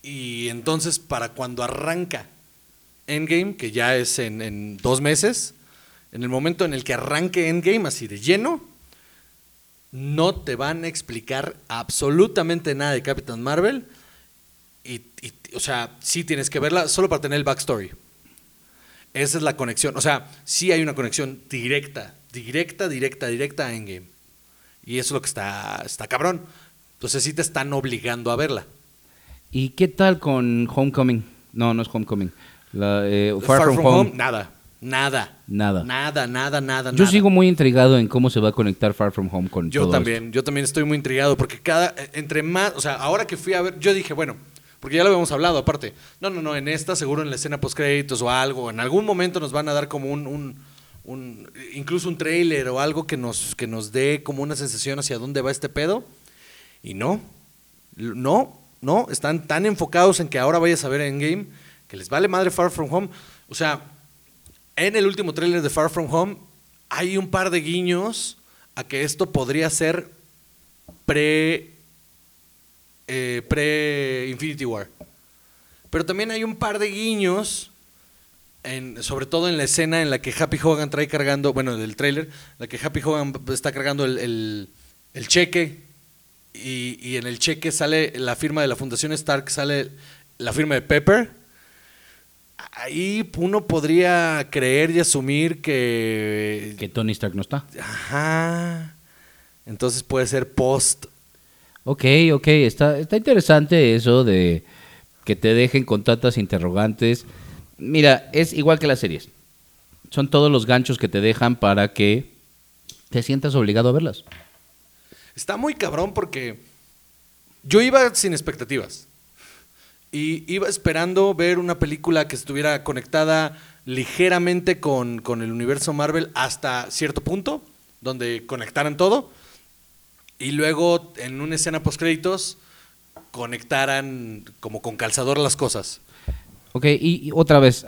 Y entonces, para cuando arranca Endgame, que ya es en, dos meses, en el momento en el que arranque Endgame, así de lleno, no te van a explicar absolutamente nada de Captain Marvel. Y, o sea, sí tienes que verla solo para tener el backstory. Esa es la conexión. O sea, sí hay una conexión directa, directa, directa, directa a Endgame. Y eso es lo que está, está cabrón. Entonces sí te están obligando a verla. ¿Y qué tal con Homecoming? No, no es Homecoming. La, eh, Far, Far From, From Home. Home, nada. Nada. Nada. Nada, nada, nada, Yo nada. sigo muy intrigado en cómo se va a conectar Far From Home con Yo todo también, yo también estoy muy intrigado porque cada, entre más, o sea, ahora que fui a ver, yo dije, bueno, porque ya lo habíamos hablado aparte, no, no, no, en esta seguro en la escena post créditos o algo, en algún momento nos van a dar como un, un, un- incluso un trailer o algo que nos, que nos dé como una sensación hacia dónde va este pedo, y no, no, no, están tan enfocados en que ahora vayas a ver Endgame que les vale madre Far From Home, o sea, en el último tráiler de Far From Home hay un par de guiños a que esto podría ser pre. eh, pre Infinity War. Pero también hay un par de guiños, en- sobre todo en la escena en la que Happy Hogan trae cargando, bueno, del tráiler, la que Happy Hogan está cargando el, el- el cheque y, y en el cheque sale la firma de la Fundación Stark, sale la firma de Pepper. Ahí uno podría creer y asumir que... Que Tony Stark no está. Ajá. Entonces puede ser post. Ok, ok, está, está interesante eso de que te dejen con tantas interrogantes. Mira, es igual que las series. Son todos los ganchos que te dejan para que te sientas obligado a verlas. Está muy cabrón porque yo iba sin expectativas. Y iba esperando ver una película que estuviera conectada ligeramente con, con el universo Marvel hasta cierto punto, donde conectaran todo. Y luego en una escena post créditos conectaran como con calzador las cosas. Ok, y, otra vez,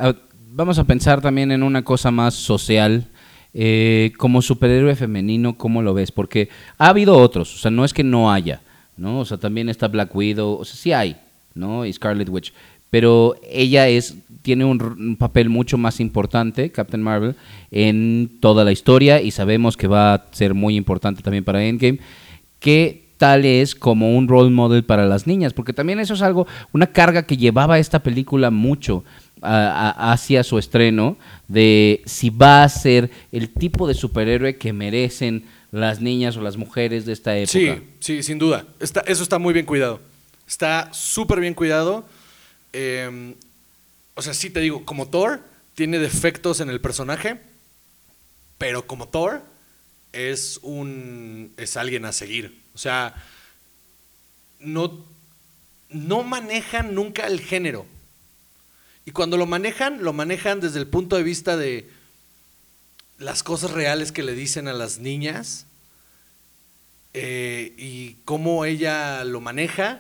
vamos a pensar también en una cosa más social. Eh, como superhéroe femenino, ¿cómo lo ves? Porque ha habido otros, o sea, no es que no haya, ¿no? O sea, también está Black Widow, o sea, sí hay, ¿no? Y Scarlet Witch. Pero ella es, tiene un, un papel mucho más importante, Captain Marvel, en toda la historia y sabemos que va a ser muy importante también para Endgame. ¿Qué tal es como un role model para las niñas? Porque también eso es algo, una carga que llevaba esta película mucho hacia su estreno, de si va a ser el tipo de superhéroe que merecen las niñas o las mujeres de esta época. Sí, sí, sin duda. Eso está muy bien cuidado. Está súper bien cuidado. Eh, o sea, sí te digo, como Thor, tiene defectos en el personaje, pero como Thor, es un. es alguien a seguir. O sea, no, no manejan nunca el género. Y cuando lo manejan, lo manejan desde el punto de vista de las cosas reales que le dicen a las niñas eh, y cómo ella lo maneja.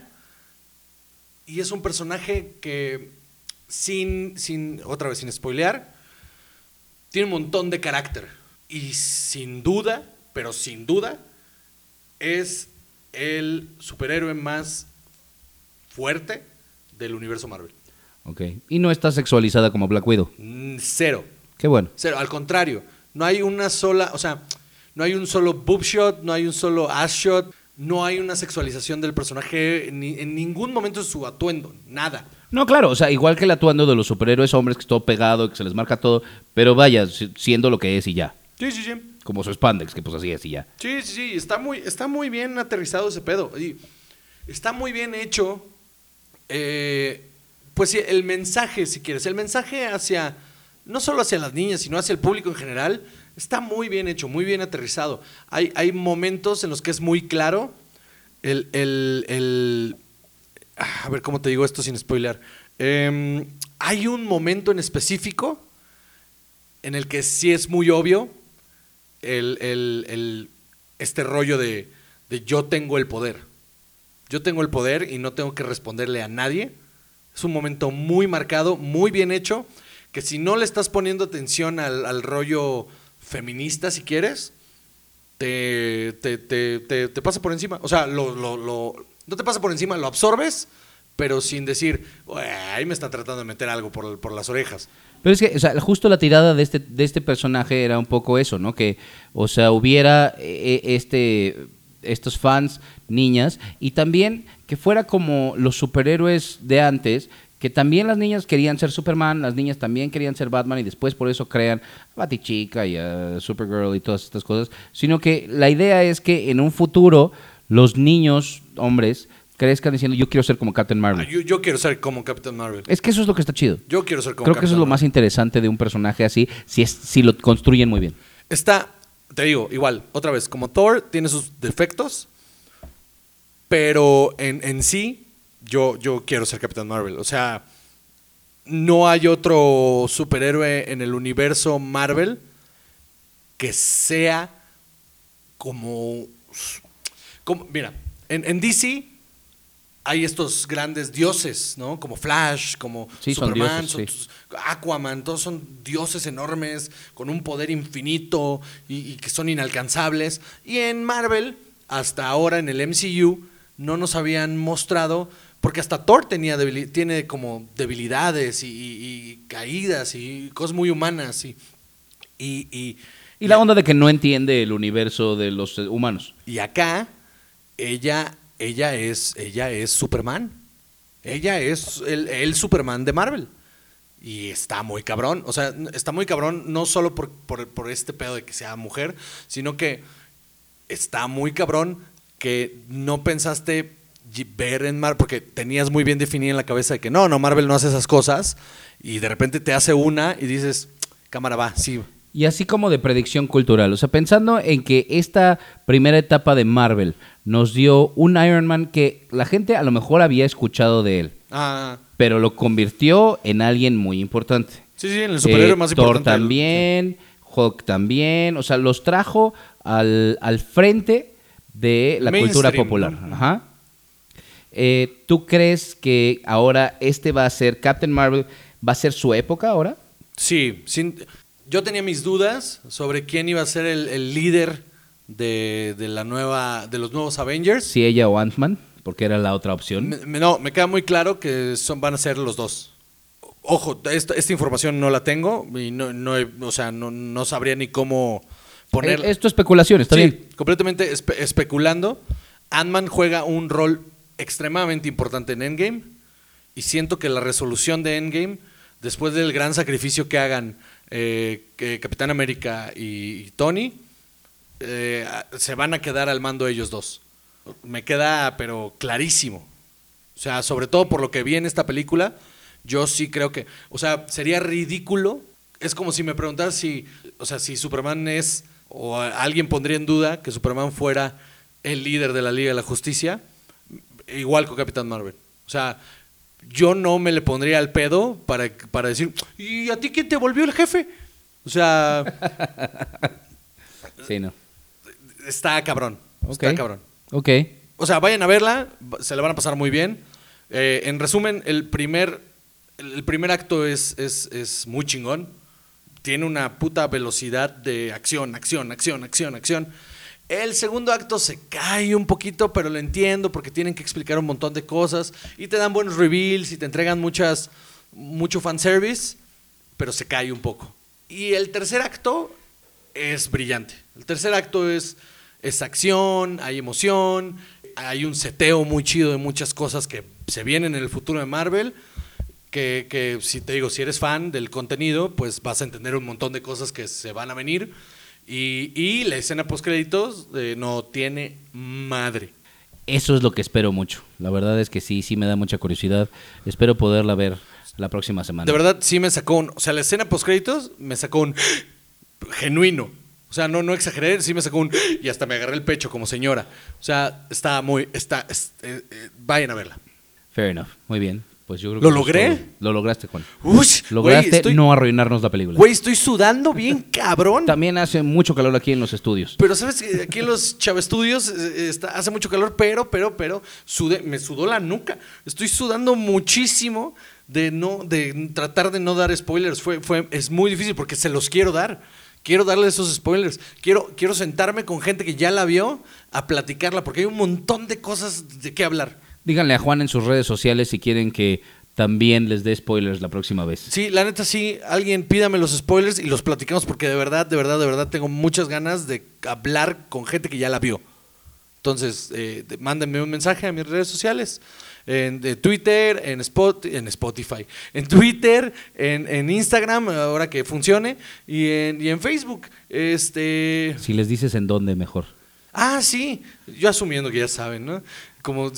Y es un personaje que, sin, sin, otra vez, sin spoilear, tiene un montón de carácter. Y sin duda, pero sin duda, es el superhéroe más fuerte del universo Marvel. Ok. Y no está sexualizada como Black Widow. Mm, Cero. Qué bueno. Cero, al contrario, no hay una sola, o sea, no hay un solo boob shot, no hay un solo ass shot, no hay una sexualización del personaje ni- en ningún momento de su atuendo, nada. No, claro, o sea, igual que el atuendo de los superhéroes hombres que es todo pegado, que se les marca todo, pero vaya, si- siendo lo que es y ya. Sí, sí, sí. Como su spandex, que pues así y ya. Sí, sí, sí, está muy, está muy bien aterrizado ese pedo. Y está muy bien hecho. eh, pues el mensaje, si quieres, el mensaje hacia, no solo hacia las niñas, sino hacia el público en general, está muy bien hecho, muy bien aterrizado. Hay, hay momentos en los que es muy claro el, el- el- a ver cómo te digo esto sin spoiler. Em, hay un momento en específico en el que sí es muy obvio el, el- el- este rollo de, de yo tengo el poder. Yo tengo el poder y no tengo que responderle a nadie. Es un momento muy marcado, muy bien hecho, que si no le estás poniendo atención al, al rollo feminista, si quieres, te, te, te- te- pasa por encima. O sea, lo, lo- lo- no te pasa por encima, lo absorbes, pero sin decir, "Ué, ahí me está tratando de meter algo por, por las orejas. Pero es que, o sea, justo la tirada de este, de este personaje era un poco eso, ¿no? Que, o sea, hubiera eh, este, estos fans niñas y también que fuera como los superhéroes de antes, que también las niñas querían ser Superman, las niñas también querían ser Batman y después por eso crean a Batichica y a Supergirl y todas estas cosas, sino que la idea es que en un futuro los niños, hombres, crezcan diciendo yo quiero ser como Captain Ah, Marvel. Yo, yo quiero ser como Captain Marvel. Es que eso es lo que está chido. Yo quiero ser como Creo que eso es Captain lo más interesante de un personaje así, si, es, si lo construyen muy bien. Está, te digo, igual, otra vez, como Thor tiene sus defectos, pero en, en sí, yo, yo quiero ser Captain Marvel. O sea, no hay otro superhéroe en el universo Marvel que sea como. como mira, en, en DC hay estos grandes dioses, ¿no? Como Flash, como Sí, son Superman, dioses, son- Aquaman, todos son dioses enormes con un poder infinito y, y que son inalcanzables. Y en Marvel, hasta ahora en el MCU, no nos habían mostrado, porque hasta Thor tenía tiene como debilidades y, y- y caídas y cosas muy humanas y, y, la onda de que no entiende el universo de los humanos. y acá ella, ella es, ella es Superman. Ella es el, Superman de Marvel. Y está muy cabrón. O sea, está muy cabrón no solo por, por- por este pedo de que sea mujer, sino que está muy cabrón que no pensaste ver en Marvel, porque tenías muy bien definido en la cabeza de que no, no, Marvel no hace esas cosas. Y de repente te hace una y dices, cámara va, sí. Y así como de predicción cultural. O sea, pensando en que esta primera etapa de Marvel nos dio un Iron Man que la gente a lo mejor había escuchado de él, Ah, pero lo convirtió en alguien muy importante. sí, sí, el superhéroe Eh, más Thor importante. del- también, Hulk también, o sea, los trajo al, al frente de la cultura popular. Ajá. Eh, ¿Tú crees que ahora este va a ser, Captain Marvel, va a ser su época ahora? Sí, sin- yo tenía mis dudas sobre quién iba a ser el, el líder de, de la nueva, de los nuevos Avengers. Si ella o Ant-Man, porque era la otra opción. Me- me- no, me queda muy claro que son, van a ser los dos. Ojo, esta, esta información no la tengo y no, no, o sea, no, no sabría ni cómo poner. Eh, Esto es especulación, está Sí, bien. completamente espe- especulando. Ant-Man juega un rol extremadamente importante en Endgame y siento que la resolución de Endgame, después del gran sacrificio que hagan eh, Capitán América y, Tony, eh, se van a quedar al mando ellos dos. Me queda, pero clarísimo. O sea, sobre todo por lo que vi en esta película, yo sí creo que, o sea, sería ridículo. Es como si me preguntaras si, o sea, si Superman es, o alguien pondría en duda que Superman fuera el líder de la Liga de la Justicia, igual con Capitán Marvel. O sea, yo no me le pondría al pedo para, para decir, ¿y a ti quién te volvió el jefe? O sea, [laughs] Sí, no. está cabrón. Está cabrón. Ok. O sea, vayan a verla, se la van a pasar muy bien. Eh, en resumen, el primer, el primer acto es, es, es muy chingón. Tiene una puta velocidad de acción, acción, acción, acción, acción. El segundo acto se cae un poquito, pero lo entiendo porque tienen que explicar un montón de cosas y te dan buenos reveals y te entregan muchas, mucho fanservice, pero se cae un poco. Y el tercer acto es brillante. El tercer acto es, es acción, hay emoción, hay un seteo muy chido de muchas cosas que se vienen en el futuro de Marvel. Que, que si te digo, si eres fan del contenido, pues vas a entender un montón de cosas que se van a venir. Y, y la escena post créditos no tiene madre. Eso es lo que espero mucho. La verdad es que sí, sí me da mucha curiosidad. Espero poderla ver la próxima semana. De verdad, sí me sacó un. O sea, la escena post créditos me sacó un [gasps] genuino. O sea, no, no exageré, sí me sacó un. [gasps] Y hasta me agarré el pecho como señora. O sea, está muy. Está, es- eh, eh, vayan a verla. Fair enough. Muy bien. Pues yo creo ¿Lo que es logré? todo. Lo lograste, Juan. Uy, Lograste güey, estoy- no arruinarnos la película. Güey, estoy sudando bien [laughs] cabrón. También hace mucho calor aquí en los estudios. Pero sabes aquí en los Chava Estudios eh, está, hace mucho calor, pero, pero, pero, me sudó la nuca. Estoy sudando muchísimo de no, de tratar de no dar spoilers. Fue, fue, es muy difícil porque se los quiero dar. Quiero darle esos spoilers. Quiero, quiero sentarme con gente que ya la vio a platicarla, porque hay un montón de cosas de qué hablar. Díganle a Juan en sus redes sociales si quieren que también les dé spoilers la próxima vez. Sí, la neta sí, alguien pídame los spoilers y los platicamos porque de verdad, de verdad, de verdad tengo muchas ganas de hablar con gente que ya la vio. Entonces, eh, de- mándenme un mensaje a mis redes sociales, en de Twitter, en, Spot, en Spotify, en Twitter, en, en Instagram, ahora que funcione, y en, y en Facebook. Este, Si les dices en dónde, mejor. ah, sí, yo asumiendo que ya saben, ¿no? Como,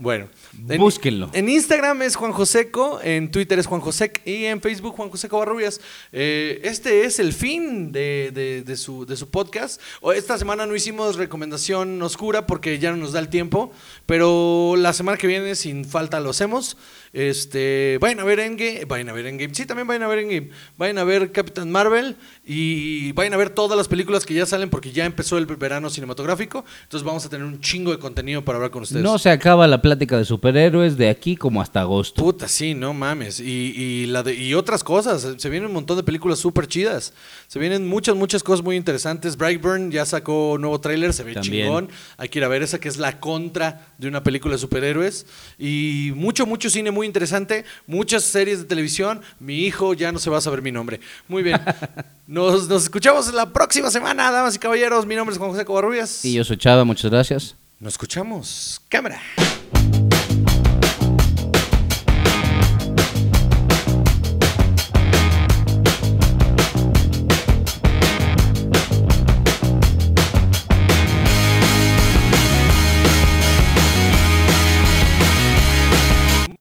bueno. En- Búsquenlo. En Instagram es Juan Joseco, en Twitter es Juan Josec y en Facebook Juan Joseco Barrubias. Eh, este es el fin de, de- de su, de su podcast. Esta semana no hicimos recomendación oscura porque ya no nos da el tiempo, pero la semana que viene sin falta lo hacemos. Este, vayan a ver Endgame, vayan a ver Endgame, sí, también vayan a ver Endgame, vayan a ver Captain Marvel y vayan a ver todas las películas que ya salen porque ya empezó el verano cinematográfico. Entonces vamos a tener un chingo de contenido para hablar con ustedes. No se acaba la plática de superhéroes de aquí como hasta agosto. Puta, sí, no mames. Y, y la de- y otras cosas. Se vienen un montón de películas súper chidas. Se vienen muchas, muchas cosas muy interesantes. Brightburn ya sacó nuevo tráiler, se ve También. chingón. Hay que ir a ver esa que es la contra de una película de superhéroes. Y mucho, mucho cine muy interesante. Muchas series de televisión. Mi hijo ya no se va a saber mi nombre. Muy bien. [laughs] Nos, nos escuchamos la próxima semana, damas y caballeros. Mi nombre es Juan José Covarrubias. Y yo soy Chava, muchas gracias. Nos escuchamos. Cámara.